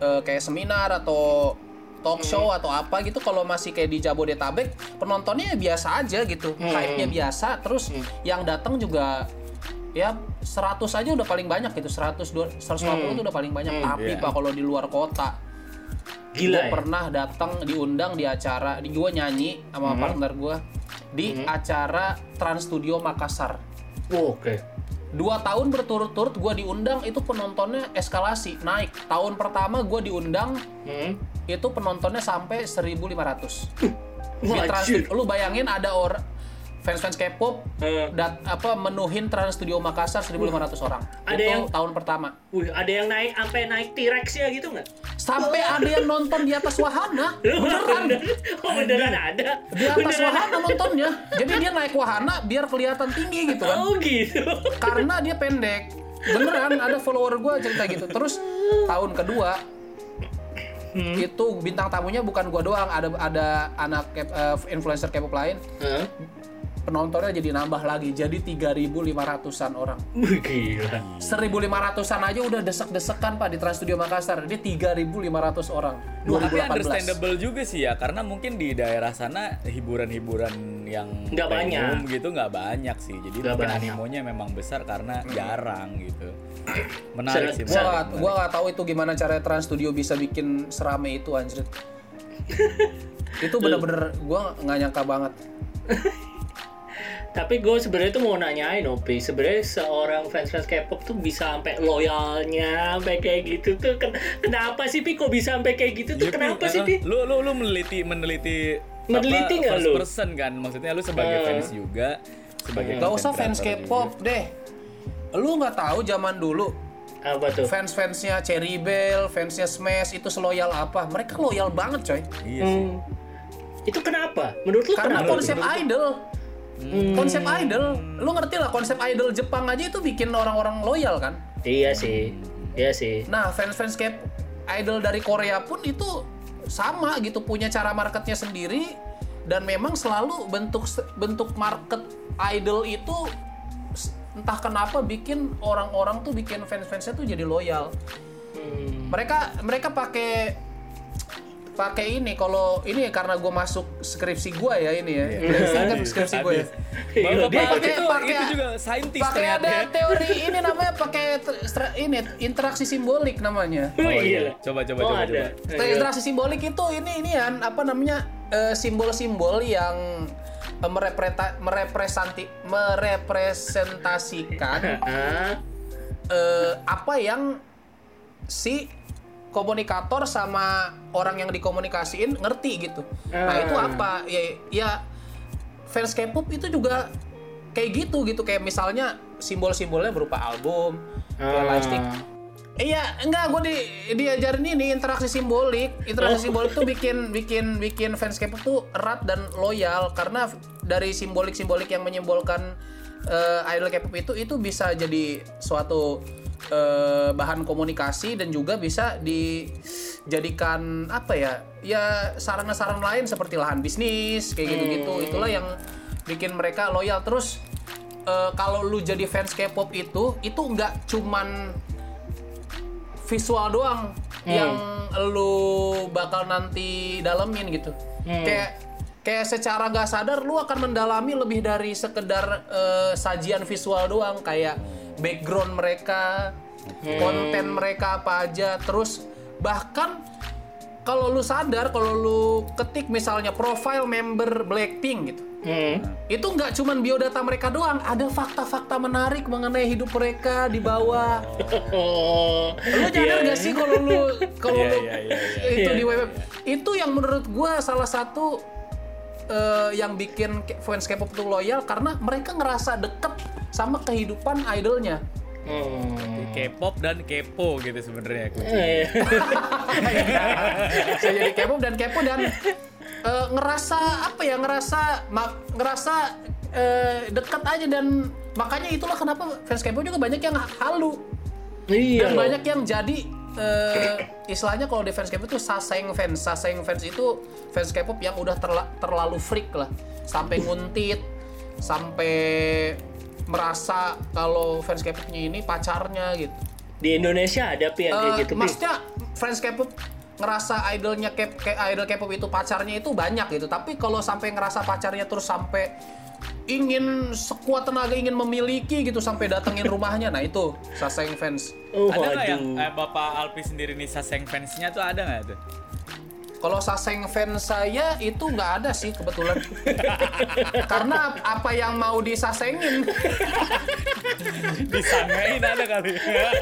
eh, kayak seminar atau talk show atau apa gitu kalau masih kayak di Jabodetabek penontonnya ya biasa aja gitu hype-nya biasa terus yang datang juga ya 100 aja udah paling banyak gitu 100 200, 150 itu udah paling banyak. Tapi iya. pak kalau di luar kota Gila gue ya? pernah datang diundang di acara di gue nyanyi sama partner gue di acara Trans Studio Makassar. Oh, Oke. Dua tahun berturut-turut gue diundang itu penontonnya eskalasi naik tahun pertama gue diundang Hmm. itu penontonnya sampai 1.500 di Wah, Trans anjir. lu bayangin ada orang fans-fans K-pop Eh. dat apa menuhin Trans Studio Makassar 1.500 orang. Ada itu yang- tahun pertama. Wih, ada yang naik sampai naik T-Rex ya gitu nggak? sampai ada yang nonton di atas wahana. Beneran [LAUGHS] Oh beneran. ada? di atas Beneran. wahana nontonnya. Jadi dia naik wahana biar kelihatan tinggi gitu kan. Oh gitu. karena dia pendek. Beneran ada follower gue cerita gitu. Terus tahun kedua itu bintang tamunya bukan gua doang. Ada ada anak eh, influencer K-pop lain. Hah? Penontonnya jadi nambah lagi jadi 3.500an orang Gila. 1.500an aja udah desek-desekan pak di Trans Studio Makassar dia 3.500 orang Tapi 2018 understandable juga sih ya, karena mungkin di daerah sana hiburan-hiburan yang Nggak banyak. gitu nggak banyak sih. Jadi Nggak mungkin banyak. animonya memang besar karena jarang gitu. Menarik sih. Gua menarik, gak, menarik. gua gak tahu itu gimana cara Trans Studio bisa bikin serame itu anjir. [LAUGHS] itu bener-bener gua nggak nyangka banget. [LAUGHS] Tapi gue sebenarnya tuh mau nanyain Opi, sebenarnya seorang fans-fans K-pop tuh bisa sampai loyalnya, sampai kayak gitu tuh ken- kenapa sih Pi kok bisa sampai kayak gitu tuh Iya, kenapa Pi. sih Uh, Pi? Lu lu lu meneliti meneliti Meneliti nggak lu? person kan maksudnya lu sebagai Uh. fans juga sebagai Gak usah content fans K-pop deh. Lu nggak tahu zaman dulu Apa tuh? fans-fansnya Cherry Bell, fansnya Smash itu seloyal apa? Mereka loyal banget coy. Iya sih. Hmm. Itu kenapa? Menurut lu Karena kenapa? konsep tuh? idol. Hmm. Konsep idol, lu ngerti lah konsep idol Jepang aja itu bikin orang-orang loyal kan? Iya sih, iya sih. Nah, fans-fans K idol dari Korea pun itu sama gitu punya cara marketnya sendiri dan memang selalu bentuk bentuk market idol itu entah kenapa bikin orang-orang tuh bikin fans-fansnya tuh jadi loyal. Hmm. Mereka mereka pakai pakai ini kalau ini karena gue masuk skripsi gue ya ini ya. Ini kan skripsi gue ya. Iya, dia itu, pakai- itu, pakai- juga saintis Pakai ternyata ada ya. teori ini namanya pakai ini interaksi simbolik namanya. Oh, Oh, iya. iya. Coba, coba, oh, coba, ada. coba. Interaksi simbolik itu ini ini kan apa namanya eh, simbol-simbol yang eh, merepreta, merepresanti, merepresentasikan [LAUGHS] eh, apa yang si komunikator sama orang yang dikomunikasiin ngerti gitu. Nah Ah. itu apa? Ya, ya fans K-pop itu juga kayak gitu gitu kayak misalnya simbol-simbolnya berupa album, kayak Ah. lightstick. Iya, enggak, gue di diajarin ini interaksi simbolik. Interaksi simbolik tuh bikin bikin bikin fans K-pop tuh erat dan loyal karena dari simbolik-simbolik yang menyimbolkan eh, idol K-pop itu itu bisa jadi suatu eh, bahan komunikasi dan juga bisa dijadikan apa ya? Ya sarana-sarana lain seperti lahan bisnis kayak gitu-gitu. Itulah yang bikin mereka loyal terus eh, kalau lu jadi fans K-pop itu itu nggak cuman visual doang yang lu bakal nanti dalemin gitu. Kayak kayak secara nggak sadar lu akan mendalami lebih dari sekedar eh, sajian visual doang kayak background mereka, konten mereka apa aja, terus bahkan kalau lu sadar kalau lu ketik misalnya profile member Blackpink gitu Hmm. itu nggak cuman biodata mereka doang, ada fakta-fakta menarik mengenai hidup mereka di bawah. Oh. [LAUGHS] Lu nyadar Iya. gak sih kalau lu kalau Iya, lu iya, iya, iya. itu Iya. di web itu yang menurut gua salah satu eh, yang bikin fans K-pop tuh loyal karena mereka ngerasa deket sama kehidupan idolnya. Hmm. K-pop dan kepo gitu sebenarnya. Eh, [LAUGHS] Saya jadi K-pop dan kepo dan eh, ngerasa apa ya ngerasa ma- ngerasa eh, dekat aja dan makanya itulah kenapa fans K-pop juga banyak yang halu Iya. dan banyak yang jadi eh, istilahnya kalau di fans K-pop itu saseng fans. Saseng fans itu fans K-pop yang udah terla- terlalu freak lah. Sampai nguntit sampai merasa kalau fans K-popnya ini pacarnya gitu. Di Indonesia ada pi yang kayak Eh, gitu maksudnya fans K-pop ngerasa idolnya K kayak idol K-pop itu pacarnya itu banyak gitu. Tapi kalau sampai ngerasa pacarnya terus sampai ingin sekuat tenaga ingin memiliki gitu sampai datengin rumahnya nah itu saseng fans Oh, ada nggak yang eh, Bapak Alpi sendiri nih saseng fansnya tuh ada nggak tuh? Kalau saseng fans saya itu nggak ada sih kebetulan. [LAUGHS] Karena ap- apa yang mau disasengin? [LAUGHS] Disangain ada kali.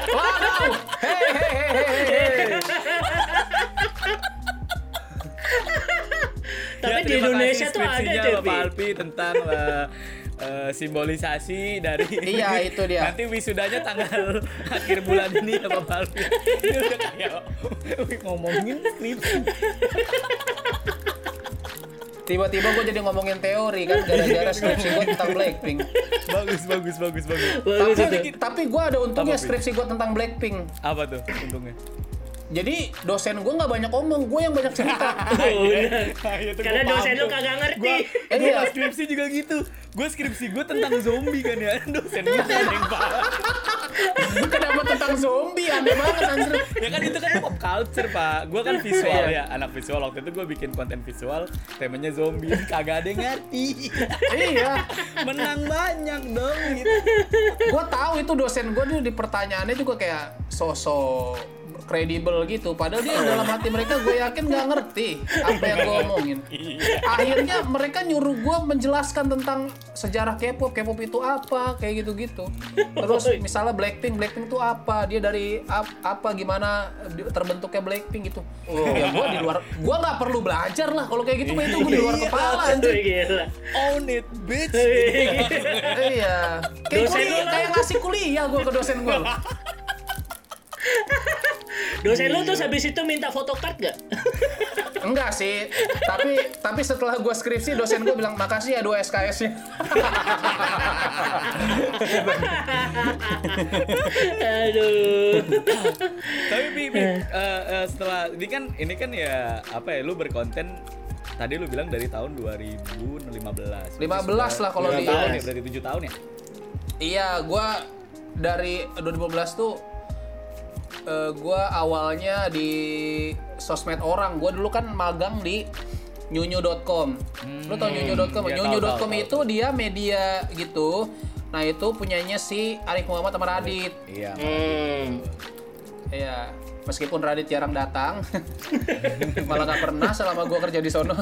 Waduh, hei [LAUGHS] Tapi Ya, di Indonesia tuh ada Bapak Pi. Alpi tentang eh, eh, simbolisasi dari Iya, [LAUGHS] itu dia. Nanti wisudanya tanggal [LAUGHS] akhir bulan ini ya Bapak Alpi. [LAUGHS] Ini udah kayak ngomongin skripsi. Tiba-tiba gue jadi ngomongin teori kan gara-gara skripsi gue tentang Blackpink. Bagus bagus bagus bagus. Bagus itu. Tapi, tapi gue ada untungnya skripsi gue tentang Blackpink. Apa tuh untungnya? Jadi dosen gue nggak banyak omong, gue yang banyak cerita. [LAUGHS] Oh, benar. Iya tuh, Karena gua dosen lu tuh. kagak ngerti. Gua, Eh, [LAUGHS] gua iya. pas skripsi juga gitu. Gue skripsi gue tentang zombie kan ya. [LAUGHS] Dosen gue yang paham. Kenapa tentang zombie? Aneh banget anjir. Ya kan itu kan pop culture pak. Gue kan visual Iya. ya, anak visual. Waktu itu gue bikin konten visual, temanya zombie. Kagak ada yang ngerti. iya. Menang banyak dong gitu. gue tahu itu dosen gue nih di pertanyaannya juga kayak sosok kredibel gitu. Padahal dia dalam hati mereka gue yakin nggak ngerti apa yang gue [LAUGHS] omongin. Akhirnya mereka nyuruh gue menjelaskan tentang sejarah K-pop. K-pop itu apa kayak gitu-gitu. Terus [LAUGHS] misalnya Blackpink Blackpink itu apa? Dia dari ap- apa gimana terbentuknya Blackpink gitu. Ya gue di luar gue nggak perlu belajar lah kalau kayak gitu mah itu gue di luar [LAUGHS] kepala anjir Gila. Own it, bitch. iya. Kayak, kuliah, kayak ngasih kuliah gue ke dosen gue Dosen lu terus habis itu minta photocard gak? [LAUGHS] Enggak sih, tapi tapi setelah gue skripsi dosen gue bilang makasih ya dua SKS-nya. Aduh. Tapi Bi, Bi, eh, eh, setelah ini kan ini kan ya apa ya lu berkonten tadi lu bilang dari tahun 2015. 15 lah kalau di- tahun ya? Berarti 7 tahun ya? iya, gue dari 2015 tuh eh, gue awalnya di sosmed orang. Gue dulu kan magang di nyunyu.com. Lu tau nyunyu.com? Tahu, nyunyu.com itu dia media gitu. Nah itu punyanya si Arif Muhammad sama Radit. Iya. Hmm. Iya, meskipun Radit jarang datang, [LAUGHS] malah nggak pernah selama gue kerja di sono.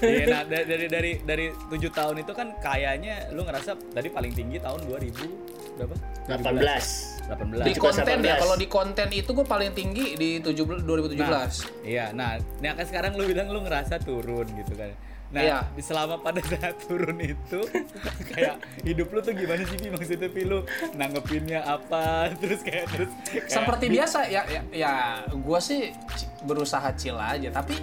Iya, nah da- dari dari dari 7 tahun itu kan kayaknya lu ngerasa tadi paling tinggi tahun 2000 berapa? 18. 18. di konten ya 18. kalau di konten itu gue paling tinggi di 17 2017 Nah, iya, nah, nah kan sekarang lu bilang lu ngerasa turun gitu kan. Nah, Iya. di selama pada saat turun itu [LAUGHS] kayak hidup lu tuh gimana sih Pi? maksudnya Pi lu nanggepinnya apa [LAUGHS] terus kayak terus kayak seperti di- biasa ya ya, ya gue sih berusaha chill aja tapi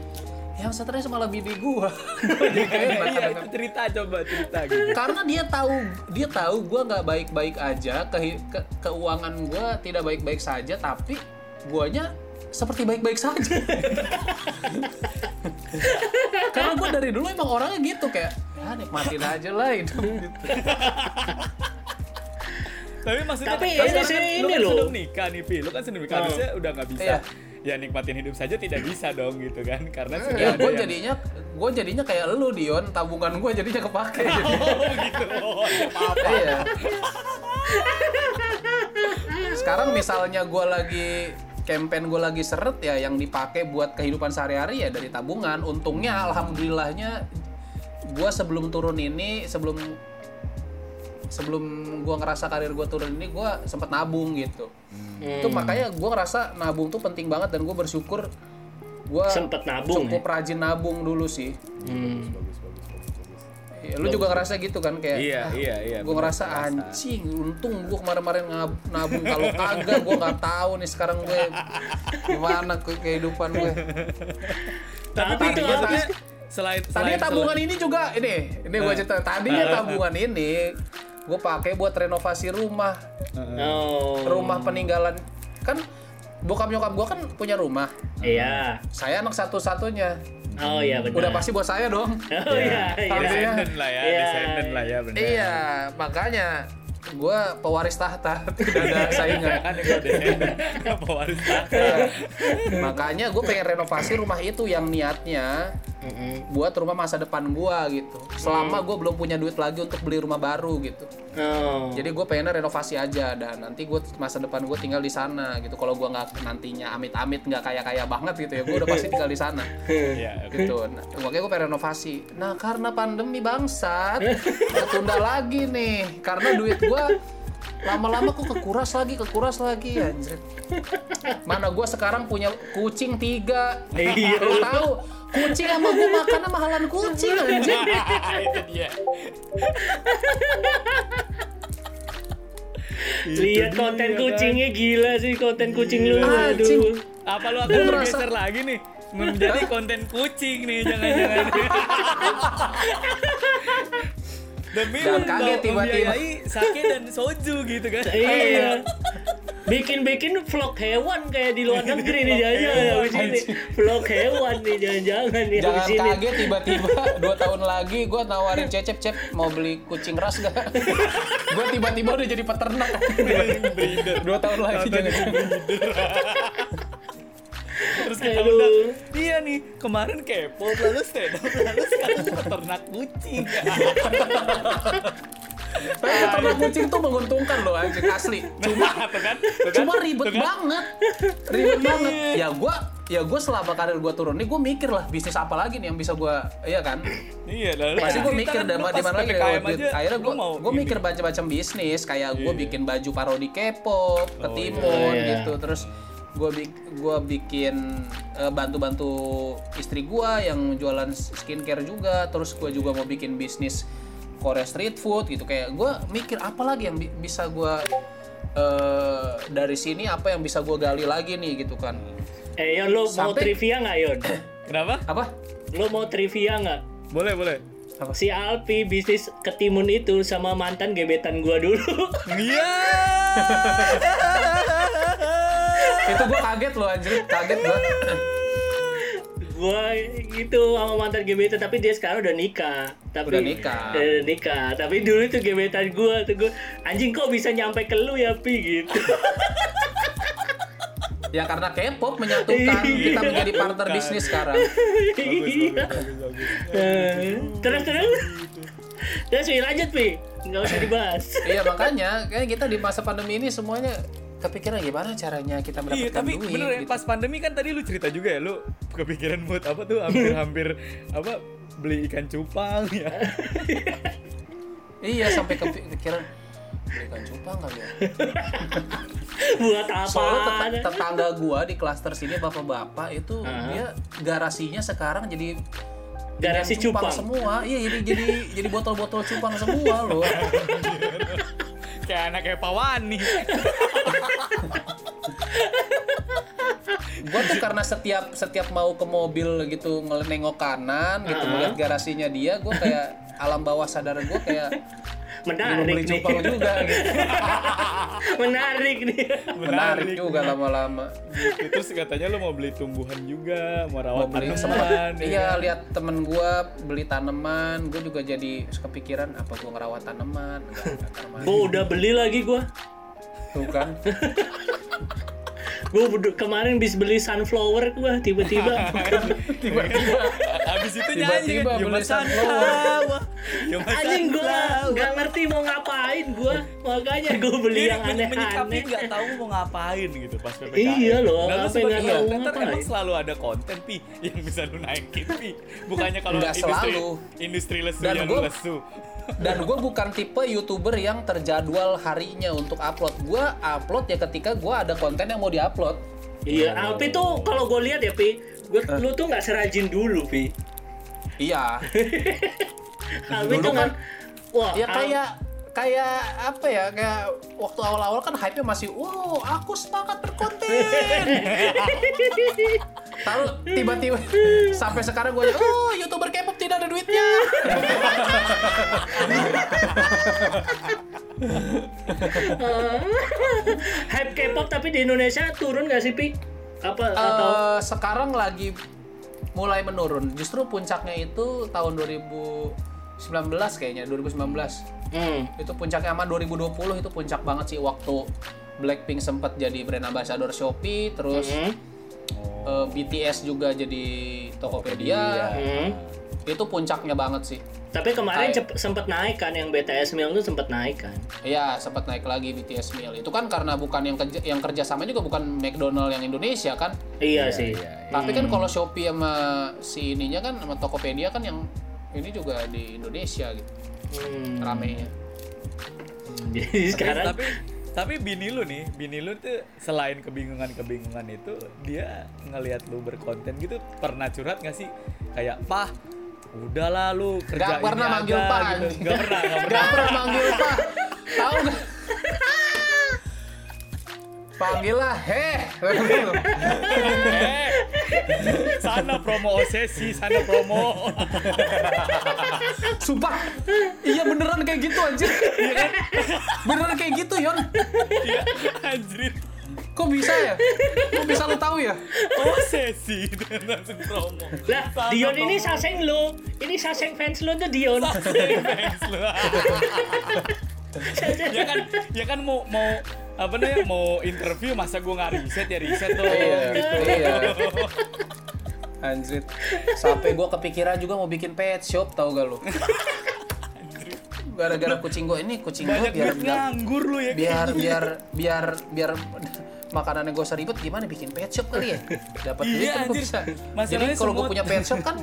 yang stres malah bini gue [LAUGHS] Iya, iya, itu cerita coba cerita gitu. karena dia tahu dia tahu gue nggak baik-baik aja ke, ke- keuangan gue tidak baik-baik saja tapi guanya seperti baik-baik saja [LAUGHS] karena gue dari dulu emang orangnya gitu kayak ya nikmatin aja lah hidup gitu. Tapi maksudnya Tapi kan ini sih kan, lu ini kan loh. sudah nikah nih Pi, lu kan sudah nikah Oh. harusnya udah nggak bisa. Iya. Ya nikmatin hidup saja tidak bisa dong gitu kan karena sudah ya gue yang- jadinya gue jadinya kayak lu Dion tabungan gue jadinya kepake [LAUGHS] oh gitu [LAUGHS] oh ya maaf iya sekarang misalnya gue lagi campaign gue lagi seret ya yang dipakai buat kehidupan sehari-hari ya dari tabungan. Untungnya alhamdulillahnya gue sebelum turun ini sebelum sebelum gue ngerasa karir gue turun ini gue sempet nabung gitu. Itu makanya gue ngerasa nabung tuh penting banget dan gue bersyukur gue Sempet nabung, cukup rajin nabung dulu sih. Hmm. Ya, lu juga ngerasa gitu kan kayak Iya, iya, iya, gue bener, ngerasa anjing untung gue kemarin-kemarin ngab- nabung kalau kagak gue nggak tahu nih sekarang gue gimana ke kehidupan gue tapi Tadi maksudnya selain tadi selain tabungan ini juga ini ini gue cerita. Tadinya tabungan ini gue pakai buat renovasi rumah. Oh. rumah peninggalan. Kan bokap nyokap gue kan punya rumah. Iya. saya anak satu-satunya Oh iya benar. udah pasti buat saya dong [LAUGHS] Oh iya. iya. Artinya- descendant lah ya, Iya. descendant lah ya benar. Iya, makanya gue pewaris tahta [LAUGHS] tidak ada saingan. Kan [LAUGHS] pewaris tahta. makanya gue pengen renovasi rumah itu yang niatnya Mm-mm. buat rumah masa depan gue gitu. Selama gue belum punya duit lagi untuk beli rumah baru gitu. Oh. Jadi gue pengennya renovasi aja dan nanti gue masa depan gue tinggal di sana gitu. Kalau gue nggak nantinya amit-amit nggak kaya-kaya banget gitu ya, gue udah pasti tinggal di sana. [LAUGHS] Iya. gitu. Nah, makanya gue pengen renovasi. Nah, karena pandemi bangsat, [LAUGHS] ketunda lagi nih. Karena duit gue lama-lama kok kekuras lagi, kekuras lagi anjir. Mana gue sekarang punya kucing tiga. Iya. Lu tahu, kucing sama gue makannya mahalan kucing [LAUGHS] anjir. itu dia. Lihat konten kan. kucingnya gila sih konten kucing lu. Aduh. Apa lu akan bergeser lagi nih menjadi konten kucing nih jangan-jangan. [LAUGHS] Demi Dan kaget tiba-tiba. sake dan soju gitu kan. Iya. Bikin-bikin vlog hewan kayak di luar negeri nih jangan-jangan habis ini. Vlog hewan nih jangan-jangan nih Jangan habis ini. kaget tiba-tiba dua tahun lagi gue nawarin cecep cep mau beli kucing ras gak? gue tiba-tiba udah jadi peternak. dua tahun lagi jangan. Terus kita undang, iya nih kemarin kepo lalu stand up lalu sekarang peternak kucing. Tapi peternak kucing tuh menguntungkan loh anjing asli. Cuma Tuh kan? Kan? cuma ribet kan? banget. Ribet banget. Ya gua ya gue selama karir gue turun nih gue mikir lah bisnis apa lagi nih yang bisa gue iya kan Iya, lalu pasti gue mikir kan di mana lagi aja, akhirnya gue mau gue mikir macam-macam bisnis kayak gue Iya. bikin baju parodi K-pop Oh, ketimun iya. gitu terus gue gua bikin eh, bantu-bantu istri gue yang jualan skincare juga terus gue juga mau bikin bisnis Korea street food gitu kayak gue mikir apa lagi yang bi- bisa gue eh dari sini apa yang bisa gue gali lagi nih gitu kan Eh Yon, lo mau Sampai- trivia nggak Yon? [COUGHS] Kenapa? apa Lo mau trivia nggak? Boleh, boleh. Si Alpi bisnis ketimun itu sama mantan gebetan gua dulu. Iya. [LAUGHS] itu gue kaget loh anjir kaget gue gua gitu sama mantan gebetan tapi dia sekarang udah nikah. Tapi Udah nikah. Udah nikah. Tapi dulu tuh gebetan gua tuh gua anjing kok bisa nyampe ke lu ya Pi gitu. [LAUGHS] ya karena K-pop menyatukan kita menjadi partner Bukan. bisnis sekarang [LAUGHS] Iya. Terus terus. Terus lanjut Pi. Nggak usah dibahas. iya makanya kayak kita di masa pandemi ini semuanya kepikiran gimana caranya kita mendapatkan Iya, tapi duit bener ya, gitu. pas pandemi kan tadi lu cerita juga ya, lu kepikiran buat apa tuh hampir-hampir [LAUGHS] apa beli ikan cupang ya. iya sampai kepikiran belikan cupang kali ya [LAUGHS] Buat apa? soalnya tet- tetangga gua di klaster sini bapak-bapak itu Ah. dia garasinya sekarang jadi Garasi cupang. semua. Iya, jadi jadi jadi botol-botol cupang semua loh. [LAUGHS] Kayak anak kayak Pawani. [LAUGHS] Gua tuh karena setiap setiap mau ke mobil gitu ngelengok kanan gitu Ah. melihat garasinya dia, gua kayak alam bawah sadar gua kayak [LAUGHS] Menarik nih. cupang juga [LAUGHS] gitu. Menarik nih. Menarik juga lama-lama. Terus katanya lu mau beli tumbuhan juga, mau Mau rawat beli tanaman. ya iya lihat temen gua beli tanaman, gua juga jadi kepikiran apa gua ngerawat tanaman. Gua udah beli lagi gua. Tuh kan. Bedu- kemarin bis beli sunflower gua tiba-tiba. [LAUGHS] Tiba-tiba Habis itu nyanyi kan, sunflower, you must Anjing gua sunflower." nggak ngerti mau ngapain gua. Makanya gua beli yang men- menyikapi aneh-aneh. nggak tahu mau ngapain gitu pas PPKM. Iya loh, Nah, lu apa yang sebagai tahu ngapain. emang selalu ada konten pi yang bisa lu naikin pi. Bukannya kalau industri selalu. industri lesu Dan yang gua- lesu. dan gue bukan tipe youtuber yang terjadwal harinya untuk upload gue upload ya ketika gue ada konten yang mau diupload Iya, Alpi tuh kalau gue lihat ya, Pi, gua, lu tuh nggak serajin dulu, Pi. Iya. [LAUGHS] Dulu nggak, wah, ya kayak kayak apa ya kayak waktu awal-awal kan hype-nya masih wow aku semangat berkonten. Tahu tiba-tiba [LAUGHS] sampai sekarang gue oh youtuber K-pop tidak ada duitnya. [LAUGHS] Hype K-pop tapi di Indonesia turun nggak sih, Pi? Apa atau? Eh, sekarang lagi mulai menurun justru puncaknya itu tahun 2019 kayaknya 2019 Hmm. itu puncaknya sama 2020 itu puncak banget sih waktu Blackpink sempat jadi brand ambassador Shopee terus Hmm. Eh, BTS juga jadi Tokopedia. Hmm. itu puncaknya banget sih. Tapi kemarin sempet naik kan yang BTS Meal tuh sempet naik kan. Iya sempat naik lagi BTS Meal itu kan karena bukan yang kerja yang kerjasama juga bukan McDonald yang Indonesia kan? Iya, sih. tapi kan kalau Shopee sama si ininya kan sama Tokopedia kan yang ini juga di Indonesia gitu. Hmm. ramenya Jadi sekarang tapi tapi bini lu nih, bini lu tuh selain kebingungan-kebingungan itu dia ngelihat lu berkonten gitu pernah curhat nggak sih? Kayak, "Pah, udahlah lu kerja Gak pernah ini manggil aja," Pak. gitu. Gak pernah, gak pernah. Gak pernah manggil Pak. Tahu gak? Panggil lah, heh. [LAUGHS] Eh, sana promo OSESI, sana promo. Sumpah. Iya beneran kayak gitu anjir. Beneran kayak gitu, Yon. Iya, anjir. Kok bisa ya? Kok bisa lu tahu ya? OSESI dan langsung promo. lah Dion ini saseng lo, ini saseng fans lo tuh Dion. Thanks lu. [LAUGHS] ya kan ya kan mau mau apa namanya mau interview masa gua nggak riset ya riset dong Iya, gitu iya. [LAUGHS] Anjir. Sampai gua kepikiran juga mau bikin pet shop tahu gak lu? Gara-gara kucing gua ini kucing gua banyak biar nganggur lu ya biar biar biar biar makanannya gak usah ribet gimana bikin pet shop kali ya [LAUGHS] dapat duit Iya, kan anjir. bisa Masalahnya jadi kalau gue punya pet shop kan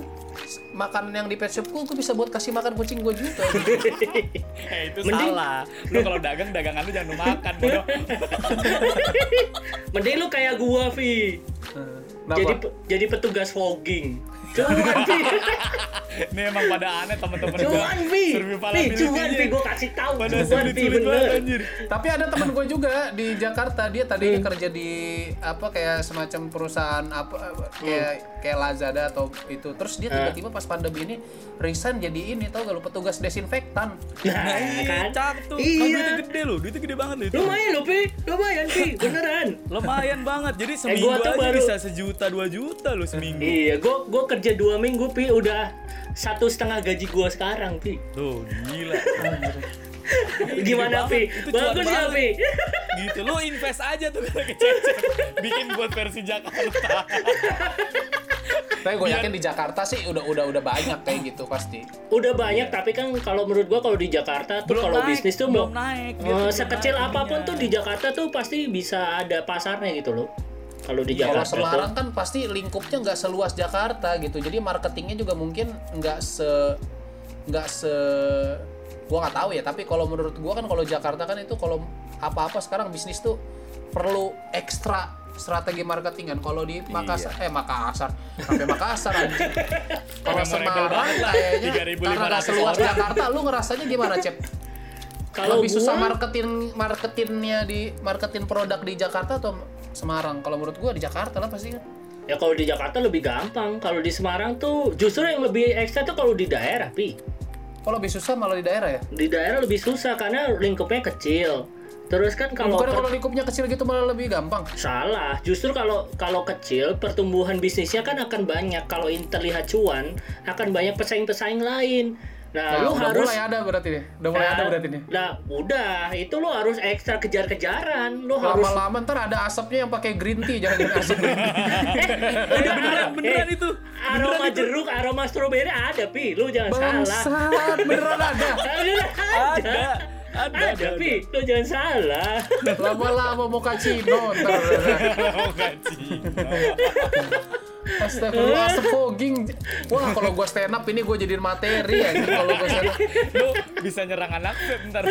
makanan yang di pet shop gue bisa buat kasih makan kucing gue juga [LAUGHS] eh itu Mending- salah lu kalau dagang dagangan lu jangan lu makan bodoh [LAUGHS] Mending lu kayak gua, Vi. Kenapa? Jadi jadi petugas fogging. Cuan, Vi. ini emang pada aneh teman-teman Cuan, Vi. Vi, survivability-nya. cuan, Vi. Gua kasih tahu. pada sulit-sulit banget bener. anjir tapi ada teman gue juga di Jakarta dia tadinya kerja di apa kayak semacam perusahaan apa kayak kayak Lazada atau itu terus dia tiba-tiba pas pandemi ini resign jadi ini tau gak lu petugas desinfektan Nah, kan? cak tuh kan duitnya Iya. gede lu duitnya gede banget itu Lumayan loh, Vi. Lumayan, Vi. [LAUGHS] Beneran. lumayan banget jadi seminggu gua tuh aja baru- bisa sejuta dua juta lu seminggu Iya, gua gua kerja dua minggu, Pi, udah satu setengah gaji gua sekarang, Pi. tuh gila [LAUGHS] Gimana, Pi? Bagus ya. Pi? [LAUGHS] gitu lu invest aja tuh kalau kececer bikin buat versi Jakarta tapi gue yakin di Jakarta sih udah udah udah banyak kayak gitu pasti Udah banyak, tapi kan kalau menurut gua kalau di Jakarta tuh Belum kalau naik, bisnis tuh belum mau naik, eh, belum sekecil naik apa pun ininya. tuh di Jakarta tuh pasti bisa ada pasarnya gitu loh. Kalau di kalau Jakarta Semarang tuh. kan pasti lingkupnya nggak seluas Jakarta gitu. Jadi marketingnya juga mungkin nggak se nggak se gua nggak tahu ya. Tapi kalau menurut gua kan kalau Jakarta kan itu kalau apa-apa sekarang bisnis tuh perlu ekstra strategi marketingan. Kalau di Makassar eh Makassar. Sampai Makassar anjing. [LAUGHS] Kalau Semarang lah, kayaknya 3.500 karena nggak seluas orang. Jakarta lu ngerasanya gimana cep? Kalau lebih susah gua- marketin marketinnya di marketin produk di Jakarta atau Semarang kalau menurut gua di Jakarta lah pasti kan Ya kalau di Jakarta lebih gampang. Kalau di Semarang tuh justru yang lebih ekstra tuh kalau di daerah, Pi. kalau lebih susah malah di daerah ya Di daerah lebih susah karena lingkupnya kecil. Terus kan kalau bukan kalau lingkupnya kecil gitu malah lebih gampang salah, justru kalau kalau kecil pertumbuhan bisnisnya kan akan banyak. Kalau terlihat cuan, akan banyak pesaing-pesaing lain. Nah, Nah, lu udah harus mulai ada berarti nih udah mulai ada berarti nih Nah, udah, itu lu harus ekstra kejar-kejaran. Lu harus lama-lama ntar ada asapnya yang pakai green tea jangan jangan asap green tea Udah, [LAUGHS] beneran, beneran itu. Aroma jeruk, aroma stroberi ada, Pi. Lu jangan salah. bangsat beneran ada [LAUGHS] Ada, Ada. Ada, ada, Pi. Lu jangan salah. [LAUGHS] lama-lama mau kacino ntar Mau gaji. Astagfirullah, asap fogging. Wah, kalau gua stand up ini gua jadiin materi ya. Kalau gua stand up, Lu bisa nyerang anak vape ntar.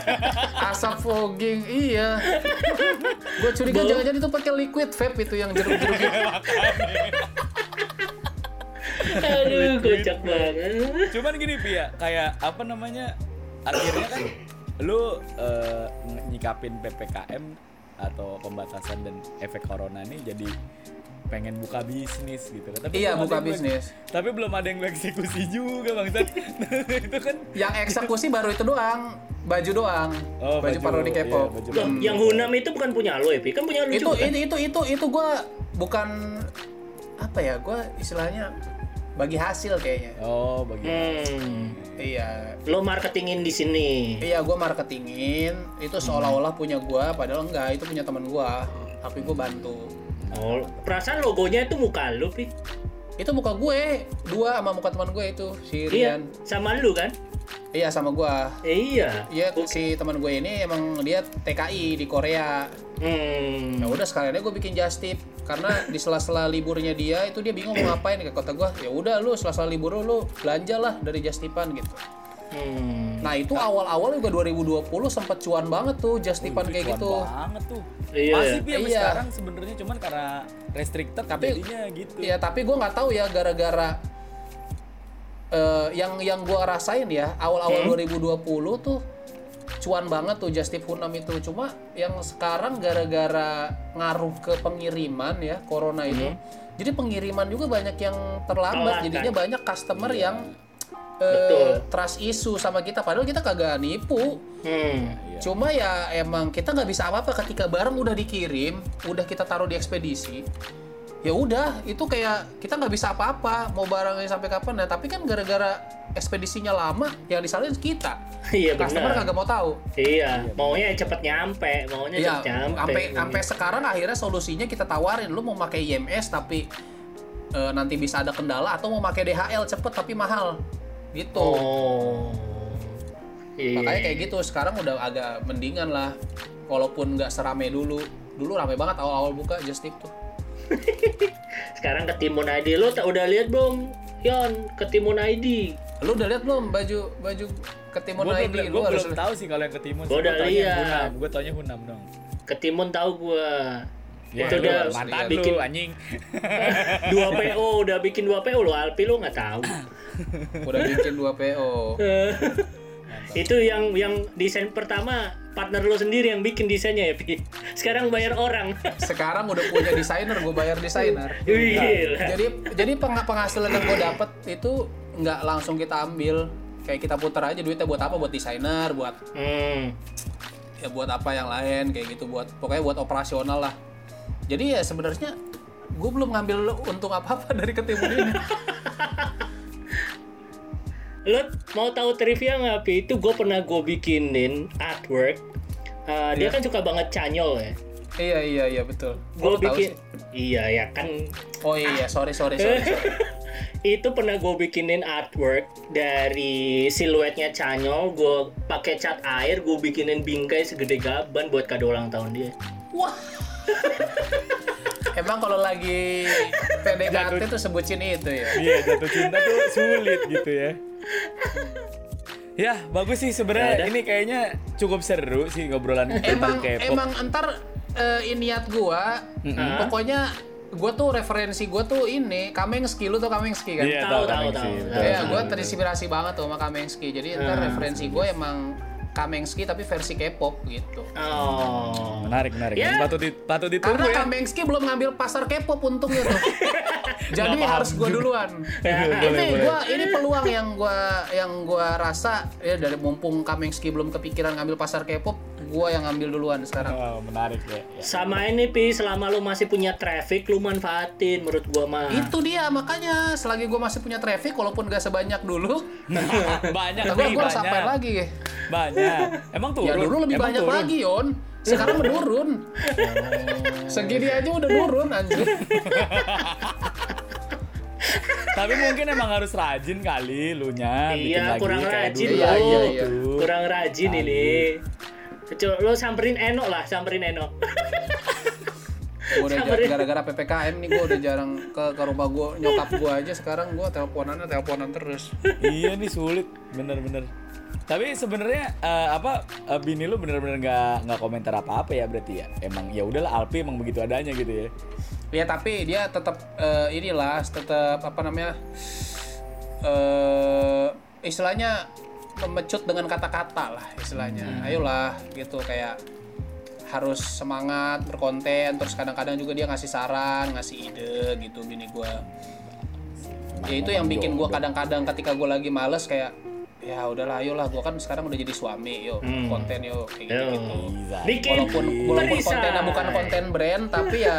[LAUGHS] asap fogging, iya. Gua curiga jangan-jangan itu pakai liquid vape itu yang jeruk-jeruk. [LAUGHS] Aduh, kocak banget. Cuman gini Pia, kayak apa namanya? Akhirnya kan lu eh, nyikapin PPKM atau pembatasan dan efek corona ini jadi pengen buka bisnis gitu kan. Tapi Iya, buka ada yang- bisnis. Tapi belum ada yang eksekusi juga Bang San. [LAUGHS] itu kan Yang eksekusi baru itu doang, baju doang. Oh, baju, baju, parodi iya, K-pop. baju Loh, yang Hunam itu bukan punya lu ya, Pi? Kan punya lu itu, juga. kan? itu itu itu itu gua bukan apa ya? Gua istilahnya bagi hasil kayaknya. Oh, bagi. Hmm. Iya, Lo marketingin di sini. Iya, gue marketingin itu seolah-olah punya gua, padahal enggak, itu punya teman gua. Tapi gue bantu. Oh, perasaan logonya itu muka lu, Pi. Itu muka gue, dua sama muka teman gue itu, si Iya, Rian. sama lu kan? Iya, sama gua. Eh, iya. Iya, si teman gue ini emang dia TKI di Korea. Hmm. Ya udah sekalian gue bikin just tip karena di sela-sela liburnya dia itu dia bingung mau ngapain ke kota gua. Ya udah lu sela-sela libur lu, lu belanja lah dari just tipan gitu. Hmm. Nah, itu awal-awal juga 2020 sempat cuan banget tuh just tipan kayak Cuan gitu. banget tuh. Iya. Masih Iya. sekarang sebenarnya cuman karena restricted Tapi- jadinya gitu. Iya, tapi gue nggak tahu ya gara-gara eh, yang yang gue rasain ya awal-awal 2020 tuh cuan banget tuh Just Tip Hunam itu. Cuma yang sekarang gara-gara ngaruh ke pengiriman ya corona itu. Jadi pengiriman juga banyak yang terlambat. Telat, Jadinya kan? banyak customer yang eh, Betul. trust issue sama kita. Padahal kita kagak nipu. Hmm. Cuma ya emang kita nggak bisa apa-apa ketika barang udah dikirim, udah kita taruh di ekspedisi. Ya udah, itu kayak kita nggak bisa apa-apa mau barangnya sampai kapan. Nah, tapi kan gara-gara ekspedisinya lama, yang disalahin kita. Iya Customer kagak mau tahu. Iya, maunya cepet nyampe, maunya Iya, cepet nyampe. sampai sampai sekarang akhirnya solusinya kita tawarin, lu mau pakai IMS tapi eh, nanti bisa ada kendala atau mau pakai DHL cepet tapi mahal. Gitu. Oh. Iya. Makanya kayak gitu sekarang udah agak mendingan lah. Walaupun nggak serame dulu. Dulu rame banget awal-awal buka Just Tip tuh. [LAUGHS] Sekarang ketimun ID lo tak udah lihat belum? Yon, ketimun ID. Lu udah lihat belum baju baju ketimun Gue ID? belum, Lu gua harus belum tahu sih kalau yang ketimun. Gua udah lihat. Hunam. Gue taunya Hunam dong. Ketimun tahu gua. Ya, itu udah mantan bikin lu anjing. [LAUGHS] dua PO, udah bikin dua PO lo, Alpi lo nggak tahu. udah bikin 2 PO. [LAUGHS] itu yang yang desain pertama partner lo sendiri yang bikin desainnya ya, Pi. Sekarang bayar orang. [LAUGHS] Sekarang udah punya desainer, gue bayar desainer. Gila. Jadi jadi peng- penghasilan yang gue dapet itu nggak langsung kita ambil. Kayak kita putar aja duitnya buat apa? Buat desainer, buat Hmm. ya buat apa yang lain kayak gitu buat pokoknya buat operasional lah. Jadi ya sebenarnya gue belum ngambil untung apa-apa dari ketimun ini. [LAUGHS] Lo mau tahu trivia nggak, Pi? Itu gue pernah gue bikinin artwork. Uh, Dia kan suka banget canyol ya. iya iya iya betul. Gue bikin, iya ya kan. Oh iya sorry sorry sorry. sorry. [LAUGHS] itu pernah gue bikinin artwork dari siluetnya canyol. Gue pakai cat air, gue bikinin bingkai segede gaban buat kado ulang tahun dia. Emang kalau lagi PDKT tuh sebutin itu ya. Iya, jatuh cinta tuh sulit gitu ya. Ya, bagus sih Ya sebenarnya udah. ini kayaknya cukup seru sih ngobrolan tentang Emang K-pop. emang entar eh, ini niat gua, pokoknya gua tuh referensi gua tuh ini Kamengski lu tuh Kamengski kan? Iya, Tahu, tahu, tahu. Iya, gue terinspirasi banget tuh sama Kamengski. Jadi ntar referensi gue emang Kamengski tapi versi K-pop gitu. Oh. Menarik, menarik. Ya. Ini Patut di, patut ditunggu Karena ya. Kamengski belum ngambil pasar K-pop untungnya tuh. [LAUGHS] Jadi Nggak paham harus gue duluan. [LAUGHS] Boleh, ini gua ini peluang yang gua yang gua rasa ya dari mumpung Kamengski belum kepikiran ngambil pasar K-pop, gua yang ngambil duluan sekarang. Oh, menarik ya. ya. Sama ini pi, selama lu masih punya traffic, lu manfaatin menurut gua mah. Itu dia makanya selagi gua masih punya traffic walaupun gak sebanyak dulu, [LAUGHS] banyak gua nih, gua harus banyak. apa lagi? Banyak. Emang turun. Ya dulu lebih Emang banyak turun? lagi, Yon. Sekarang menurun. Segini aja udah turun anjir. Tapi mungkin emang harus rajin kali lu nya. bikin Iya, lagi kurang kayak rajin. Iya, lu. iya, iya. Kurang rajin ini. Coba lo samperin Eno lah, samperin Eno. Gua udah Sabarin. gara-gara PPKM nih gua udah jarang ke ke rumah gua nyokap gua aja sekarang gua teleponannya teleponan terus. iya nih sulit, bener-bener. Tapi sebenarnya eh, apa eh, bini lu bener-bener nggak nggak komentar apa-apa ya berarti ya. Emang ya udahlah Alpi emang begitu adanya gitu ya. Ya tapi dia tetap eh, inilah tetap apa namanya? eh istilahnya memecut dengan kata-kata lah istilahnya. Ayolah gitu kayak harus semangat berkonten terus kadang-kadang juga dia ngasih saran, ngasih ide gitu bini gua. ya itu yang bikin gua kadang-kadang ketika gua lagi males kayak ya udahlah ayolah gua kan sekarang udah jadi suami yuk konten yuk kayak gitu, gitu. Bikin walaupun walaupun kontennya bukan konten brand tapi ya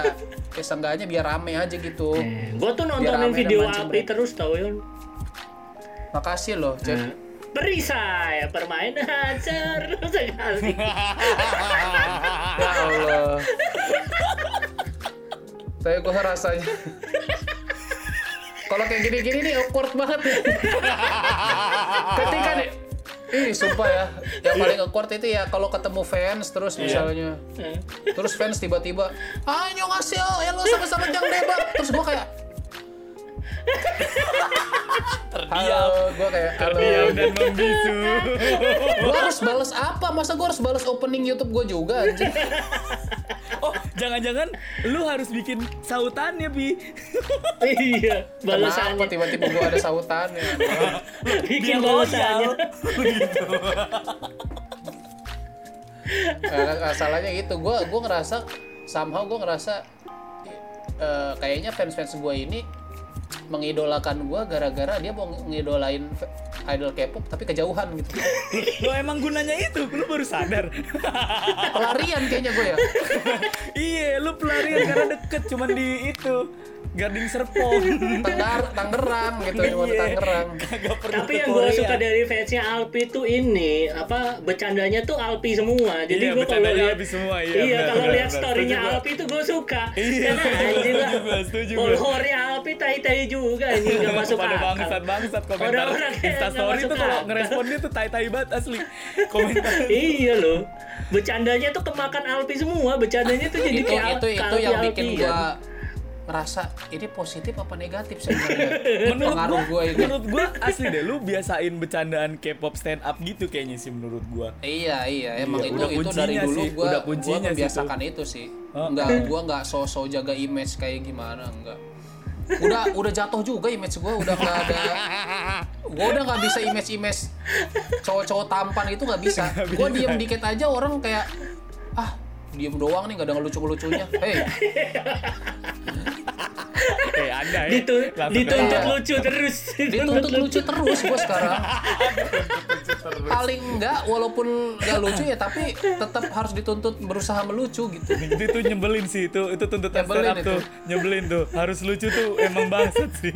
ya seenggaknya biar rame aja gitu Gua tuh Biar nontonin rame dan video brand. terus tau Yon. makasih loh Cep Perisai, permainan seru sekali. ya Allah tapi gua rasanya kalau kayak gini-gini nih awkward banget ya ketika nih Ih, sumpah ya. Yang paling awkward itu ya kalau ketemu fans terus misalnya. Terus fans tiba-tiba, "Ah, nyong hasil, ya lo sama-sama jang debak." Terus gua kayak [LAUGHS] Halo, gua kayak halo. Diam dan membisu. [LAUGHS] Gua harus balas apa? Masa gua harus balas opening YouTube gua juga anjir? [LAUGHS] Oh, jangan-jangan lu harus bikin sautannya, Bi. iya, Kenapa balasannya. tiba-tiba gua ada sautannya? Bikin balasannya. Eh, masalahnya gitu gua gua ngerasa somehow gua ngerasa eh, kayaknya fans-fans gua ini mengidolakan gua gara-gara dia mau ngidolain idol K-pop tapi kejauhan gitu Lo [LAUGHS] emang gunanya itu, lu baru sadar. pelarian kayaknya gue ya [LAUGHS] iya, lu pelarian karena deket cuman di itu. Gading Serpong. [LAUGHS] Tenggar Tangerang gitu cuma Iya. Tangerang Tapi yang gue suka dari fansnya Alpi tuh ini apa bercandanya tuh Alpi semua. Jadi Iya, gue kalau lihat Alpi semua, iya, iya kalau lihat storynya Alpi tuh gue suka. Iya, Karena anjing lah. Followernya Alpi tai-tai juga anjing gak masuk pada akal. bangsat bangsat komentar Orang-orang kayak Insta nggak story masuk tuh kalau akal. ngeresponnya tuh tai tai banget asli komentar [LAUGHS] Iya loh. Bercandanya tuh kemakan Alpi semua. Bercandanya tuh jadi kayak itu itu yang bikin gua ngerasa ini positif apa negatif sebenarnya [LAUGHS] menurut pengaruh gua, gua ini menurut gua asli deh lu biasain bercandaan K-pop stand up gitu kayaknya sih menurut gua Iya iya emang Iya, itu udah itu dari dulu sih, gua udah kuncinya membiasakan itu sih. Oh. Enggak gua enggak so-so jaga image kayak gimana enggak. Udah udah jatuh juga image gua udah enggak ada gua udah nggak bisa image-image cowok-cowok tampan itu nggak bisa. Gua diem dikit aja orang kayak ah diem doang nih nggak ada lucu-lucunya. Hei, eh anda ya Ditu- dituntut lucu terus. dituntut lucu terus gua sekarang. [LAUGHS] Paling enggak walaupun nggak lucu ya tapi tetap harus dituntut berusaha melucu gitu. itu tuh nyebelin sih itu itu tuntutan stand Nyebelin up tuh nyebelin tuh harus lucu tuh emang bangsat sih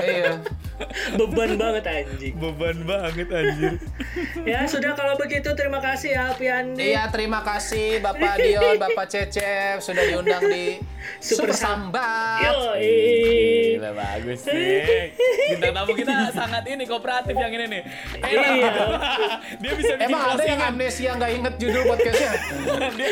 iya. Beban banget anjing. beban banget anjir Ya sudah kalau begitu terima kasih ya Alpiandi. Iya, terima kasih Bapak Dion, Bapak Cecep sudah diundang di Super Super, Sambat. Yoi. Gila bagus nih bintang tamu kita sangat ini kooperatif yang ini nih enak Iya. Dia bisa bikin Emang ada yang amnesia nggak inget judul podcastnya? [LAUGHS] dia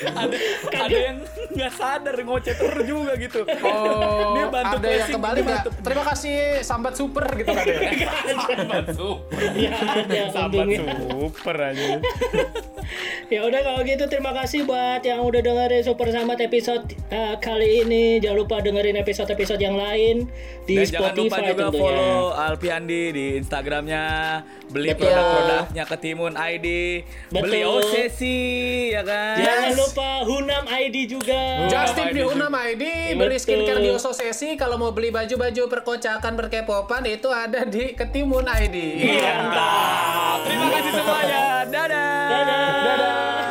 ada ada yang nggak sadar ngoceh terus juga gitu Oh, Dia bantu ada yang kembali nggak? bantu- Terima kasih Sambat Super gitu kan ya. [LAUGHS] sahabat super Ya ada untungnya. super aja [LAUGHS] Ya udah kalau gitu terima kasih buat yang udah dengerin Super Sambat episode eh, kali ini. Jangan lupa dengerin episode-episode yang lain di Dan jangan lupa Spotify juga tentunya. follow Alpiandi di Instagramnya, beli produk-produknya ke Timun ID, beli Betul. Osesi ya kan. Jangan lupa Hunam ID juga. Just tip di ID. Unam ID, beli Betul. skincare di Ososesi, kalau mau beli baju-baju perkocakan berkepopan itu ada di Ketimun ID. Iya. Terima kasih semuanya. Dadah.